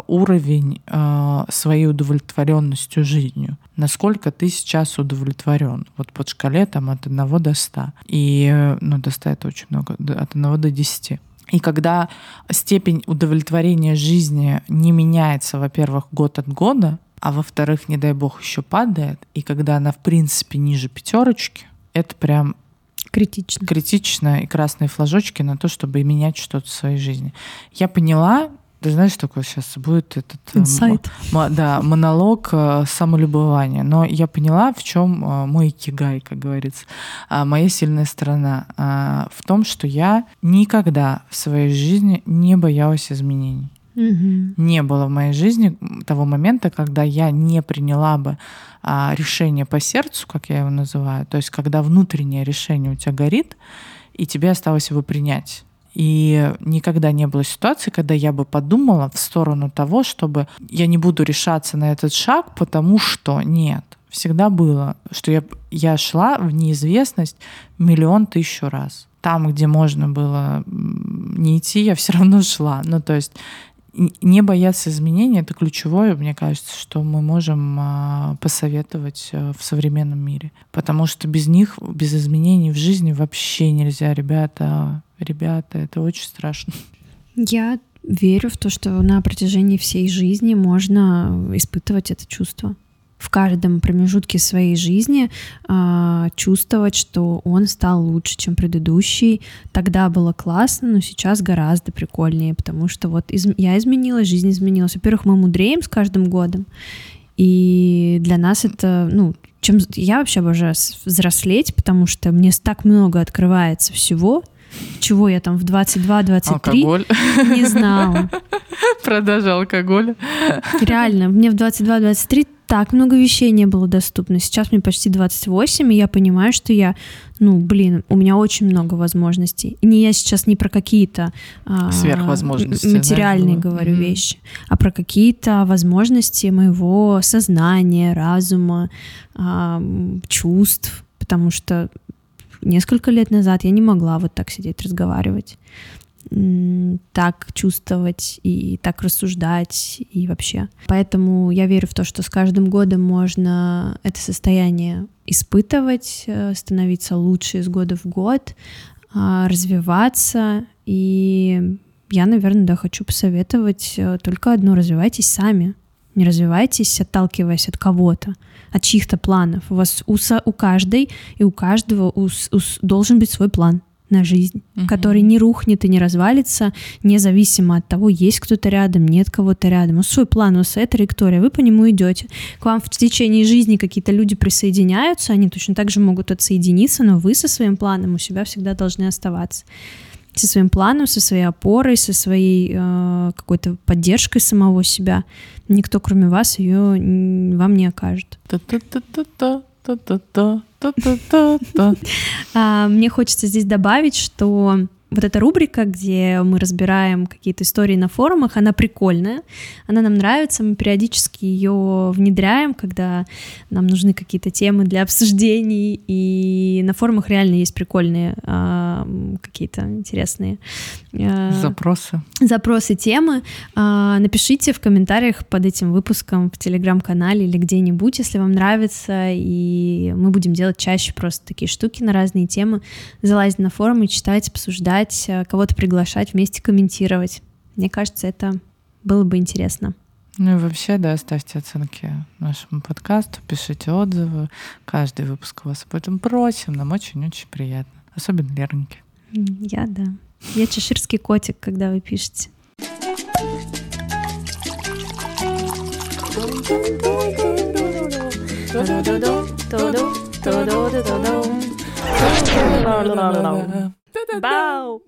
уровень э, своей удовлетворенностью жизнью. Насколько ты сейчас удовлетворен? Вот под шкале там от 1 до 100. И, э, ну, до 100 это очень много, от 1 до 10. И когда степень удовлетворения жизни не меняется, во-первых, год от года, а во-вторых, не дай бог, еще падает, и когда она, в принципе, ниже пятерочки, это прям критично. критично и красные флажочки на то, чтобы менять что-то в своей жизни. Я поняла, ты знаешь, такой сейчас будет этот Инсайт. М- да, монолог э, самолюбования. Но я поняла, в чем э, мой кигай, как говорится, э, моя сильная сторона. Э, в том, что я никогда в своей жизни не боялась изменений. Угу. Не было в моей жизни того момента, когда я не приняла бы а, решение по сердцу, как я его называю, то есть когда внутреннее решение у тебя горит, и тебе осталось его принять. И никогда не было ситуации, когда я бы подумала в сторону того, чтобы я не буду решаться на этот шаг, потому что нет. Всегда было, что я, я шла в неизвестность миллион тысяч раз. Там, где можно было не идти, я все равно шла. Ну, то есть не бояться изменений это ключевое, мне кажется, что мы можем а, посоветовать а, в современном мире. Потому что без них, без изменений в жизни вообще нельзя, ребята ребята, это очень страшно. Я верю в то, что на протяжении всей жизни можно испытывать это чувство. В каждом промежутке своей жизни э, чувствовать, что он стал лучше, чем предыдущий. Тогда было классно, но сейчас гораздо прикольнее, потому что вот из, я изменилась, жизнь изменилась. Во-первых, мы мудреем с каждым годом, и для нас это, ну, чем я вообще обожаю взрослеть, потому что мне так много открывается всего, чего я там в 22-23 Алкоголь. не знала. Продажа алкоголя. Реально, мне в 22-23 так много вещей не было доступно. Сейчас мне почти 28, и я понимаю, что я, ну, блин, у меня очень много возможностей. И не я сейчас не про какие-то а, Сверхвозможности, материальные знаешь, говорю Мгм. вещи, а про какие-то возможности моего сознания, разума, а, чувств. Потому что несколько лет назад я не могла вот так сидеть разговаривать так чувствовать и так рассуждать и вообще. Поэтому я верю в то, что с каждым годом можно это состояние испытывать, э, становиться лучше из года в год, а, развиваться. И я, наверное, да, хочу посоветовать э, только одно — развивайтесь сами. Не развивайтесь, отталкиваясь от кого-то, от чьих-то планов. У вас у, со- у каждой и у каждого у у должен быть свой план на жизнь, Мгм. который не рухнет и не развалится, независимо от того, есть кто-то рядом, нет кого-то рядом. У вас свой план, у вас своя траектория, вы по нему идете. К вам в течение жизни какие-то люди присоединяются, они точно так же могут отсоединиться, но вы со своим планом у себя всегда должны оставаться. Со своим планом, со своей опорой, со своей э, какой-то поддержкой самого себя. Никто, кроме вас, ее вам не окажет. А, Мне хочется здесь добавить, что вот эта рубрика, где мы разбираем какие-то истории на форумах, она прикольная, она нам нравится, мы периодически ее внедряем, когда нам нужны какие-то темы для обсуждений, и на форумах реально есть прикольные а, какие-то интересные Запросы. запросы темы. А, Напишите в комментариях под этим выпуском в телеграм-канале или где-нибудь, если вам нравится, и мы будем делать чаще просто такие штуки на разные темы, залазить на форумы, читать, обсуждать, а, кого-то приглашать, вместе комментировать. Мне кажется, это было бы интересно. Ну и вообще, да, ставьте оценки нашему подкасту, пишите отзывы. Каждый выпуск вас об этом просим. Нам очень-очень приятно. Особенно Лерники. М, Я, да. Я чеширский котик, когда вы пишете. Бау!